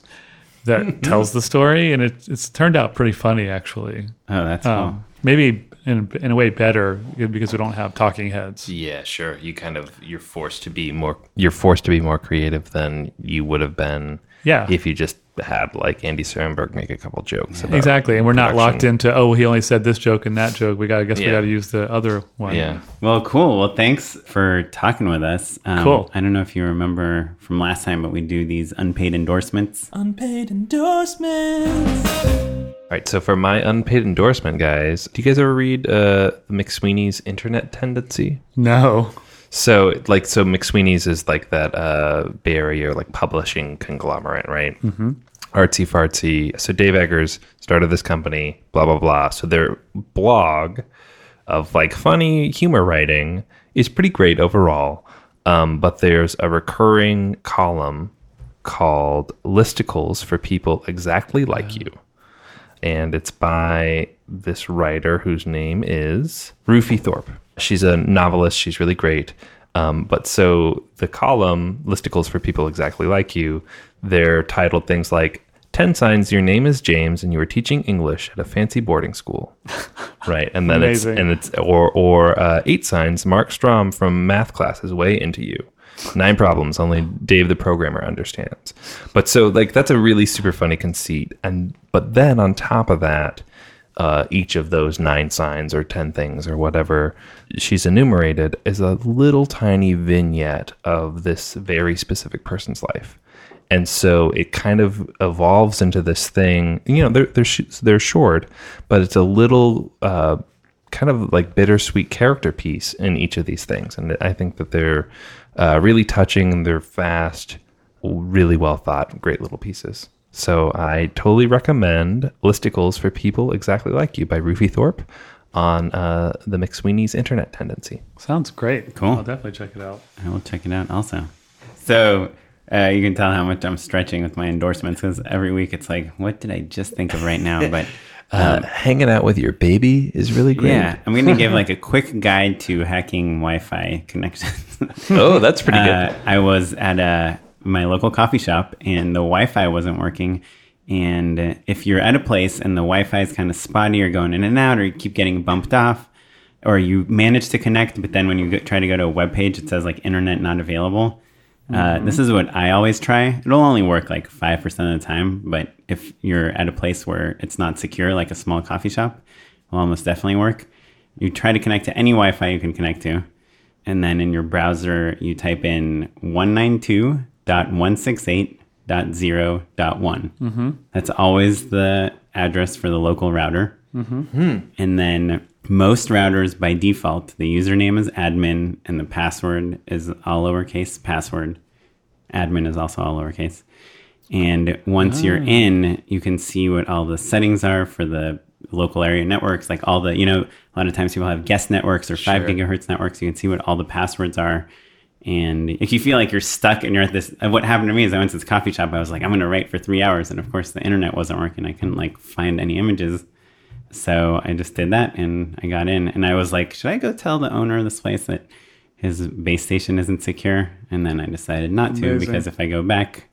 that tells the story, and it, it's turned out pretty funny actually. Oh, that's cool. Um, maybe in in a way better because we don't have talking heads. Yeah, sure. You kind of you're forced to be more you're forced to be more creative than you would have been Yeah. if you just had like Andy Samberg make a couple jokes. About Exactly, and we're not locked into oh he only said this joke and that joke. We got I guess we got to use the other one. Yeah. Well, cool. Well, thanks for talking with us. Um, Cool. I don't know if you remember from last time, but we do these unpaid endorsements. Unpaid endorsements. All right, so for my unpaid endorsement, guys, do you guys ever read uh, McSweeney's Internet Tendency? No. So, like, so McSweeney's is like that uh, Bay Area like publishing conglomerate, right? Mm-hmm. Artsy fartsy. So Dave Eggers started this company, blah blah blah. So their blog of like funny humor writing is pretty great overall. Um, but there's a recurring column called listicles for people exactly like you and it's by this writer whose name is Rufi Thorpe. She's a novelist. She's really great. Um, but so the column listicles for people exactly like you, they're titled things like 10 signs your name is James and you are teaching English at a fancy boarding school. right. And then it's, and it's, or, or uh, eight signs Mark Strom from math class is way into you. Nine problems only Dave the programmer understands. But so like that's a really super funny conceit. And but then on top of that, uh, each of those nine signs or ten things or whatever she's enumerated is a little tiny vignette of this very specific person's life. And so it kind of evolves into this thing. You know, they're they're they're short, but it's a little uh, kind of like bittersweet character piece in each of these things. And I think that they're uh, really touching and they're fast, really well thought, great little pieces. So I totally recommend Listicles for People Exactly Like You by Rufi Thorpe on uh, the McSweeney's Internet Tendency. Sounds great. Cool. I'll definitely check it out. I will check it out also. So uh, you can tell how much I'm stretching with my endorsements because every week it's like, what did I just think of right now? But Uh, hanging out with your baby is really great. yeah, I'm going to give like a quick guide to hacking Wi-Fi connections. Oh, that's pretty good. Uh, I was at a, my local coffee shop and the Wi-Fi wasn't working. And uh, if you're at a place and the Wi-Fi is kind of spotty or going in and out, or you keep getting bumped off, or you manage to connect, but then when you go, try to go to a web page, it says like internet not available. Uh, this is what I always try. It'll only work like five percent of the time, but if you're at a place where it's not secure, like a small coffee shop, it will almost definitely work. You try to connect to any Wi-Fi you can connect to, and then in your browser you type in 192.168.0.1. Mm-hmm. That's always the address for the local router. Mm-hmm. And then most routers by default, the username is admin and the password is all lowercase password. Admin is also all lowercase. And once you're in, you can see what all the settings are for the local area networks, like all the, you know, a lot of times people have guest networks or five gigahertz networks. You can see what all the passwords are. And if you feel like you're stuck and you're at this, uh, what happened to me is I went to this coffee shop. I was like, I'm going to write for three hours. And of course, the internet wasn't working. I couldn't like find any images. So I just did that and I got in. And I was like, should I go tell the owner of this place that his base station isn't secure? And then I decided not to Amazing. because if I go back,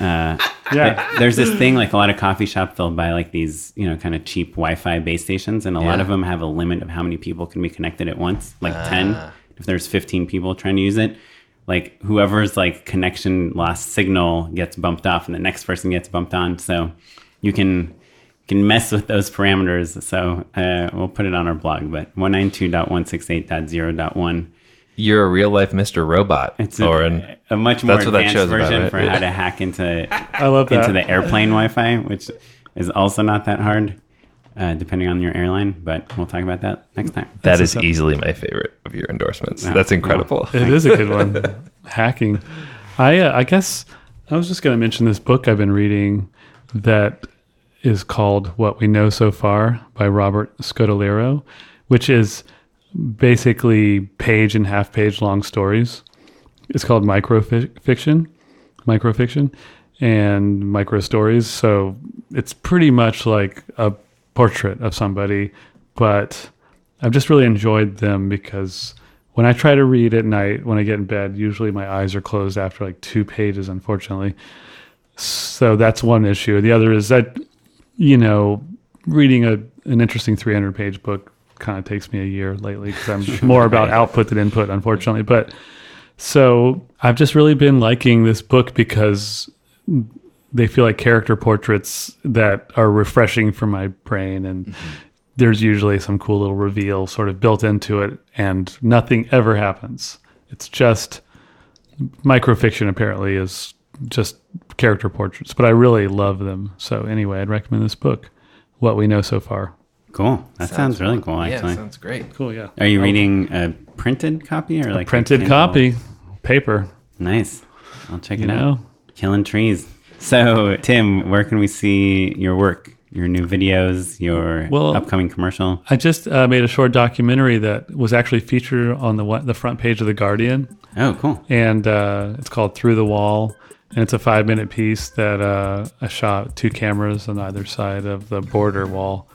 uh, Yeah. there's this thing like a lot of coffee shops they'll buy like these you know kind of cheap wi-fi base stations and a lot of them have a limit of how many people can be connected at once like 10 if there's 15 people trying to use it, like whoever's like connection lost signal gets bumped off and the next person gets bumped on. So you can can mess with those parameters. So uh, we'll put it on our blog, but 192.168.0.1. You're a real life Mr. Robot. It's a, or an, a much more That's what that advanced show's about, version right? for Yeah. how to hack into I love that. into the airplane Wi-Fi, which is also not that hard, uh, depending on your airline. But we'll talk about that next time. that That's is a- easily my favorite of your endorsements. Yeah. That's incredible. It is a good one. Hacking. I uh, I guess I was just going to mention this book I've been reading that is called What We Know So Far by Robert Scotellaro, which is basically page and half page long stories. It's called microfiction, microfiction, and micro stories. So it's pretty much like a portrait of somebody, but I've just really enjoyed them because when I try to read at night when I get in bed, usually my eyes are closed after like two pages, unfortunately. So that's one issue. The other is that, you know, reading a an interesting 300 page book kind of takes me a year lately because I'm more about output than input, unfortunately. But so I've just really been liking this book because they feel like character portraits that are refreshing for my brain and there's usually some cool little reveal sort of built into it and nothing ever happens it's just microfiction apparently is just character portraits but i really love them so anyway i'd recommend this book what we know so far Cool. That sounds, really cool. Actually, Yeah, sounds great. cool yeah are you reading a printed copy or like a printed Kindle? copy paper Nice. I'll check you it out. Killing trees. So, Tim, where can we see your work, your new videos, your Well- upcoming commercial? i just uh, made a short documentary that was actually featured on the the front page of the guardian Oh, cool. and uh, it's called Through the Wall. And it's a five minute piece that uh, I shot two cameras on either side of the border wall.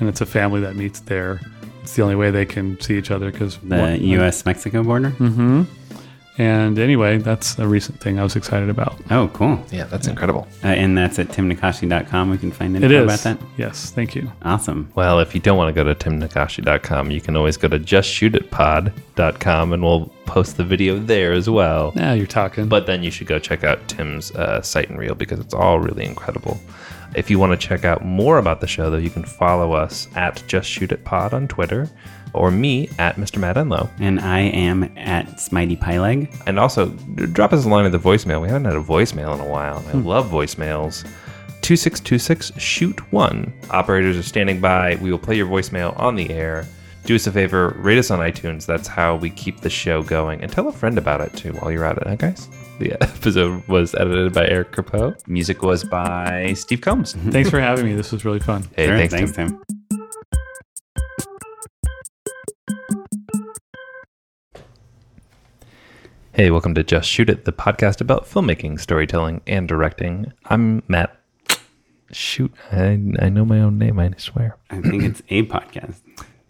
And it's a family that meets there. It's the only way they can see each other because The U.S. Mexico border. hmm And anyway, that's a recent thing I was excited about. Oh, cool. Yeah, that's incredible. Uh, and that's at timnackashi.com. We can find info It is. about that. Yes, thank you. Awesome. Well, if you don't want to go to timnackashi.com, you can always go to justshootitpod.com and we'll post the video there as well. Now you're talking. But then you should go check out Tim's uh, site and reel because it's all really incredible. If you want to check out more about the show, though, you can follow us at Just Shoot It Pod on Twitter or me at Mr. Matt Enlow. And I am at Smitey Pyleg. And also, d- drop us a line of the voicemail. We haven't had a voicemail in a while. I hmm. love voicemails. 2626 shoot 1. Operators are standing by. We will play your voicemail on the air. Do us a favor, rate us on iTunes. That's how we keep the show going. And tell a friend about it too while you're at it, huh, guys? The episode was edited by Eric Capo. Music was by Steve Combs. Thanks for having me. This was really fun. Hey, Sure, thanks, thanks, Tim. Tim. Hey, welcome to Just Shoot It, the podcast about filmmaking, storytelling, and directing. I'm Matt. Shoot, I, I know my own name, I swear. I think it's a podcast.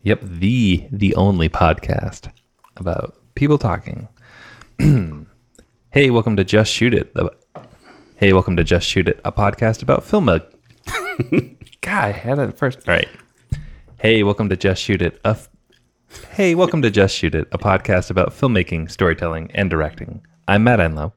Yep, the the only podcast about people talking. hey, welcome to Just Shoot It. The, hey, welcome to Just Shoot It, a podcast about film. Uh, God, I had it first. All right. Hey, welcome to Just Shoot It. A f- hey, welcome to Just Shoot It, a podcast about filmmaking, storytelling, and directing. I'm Matt Enlow.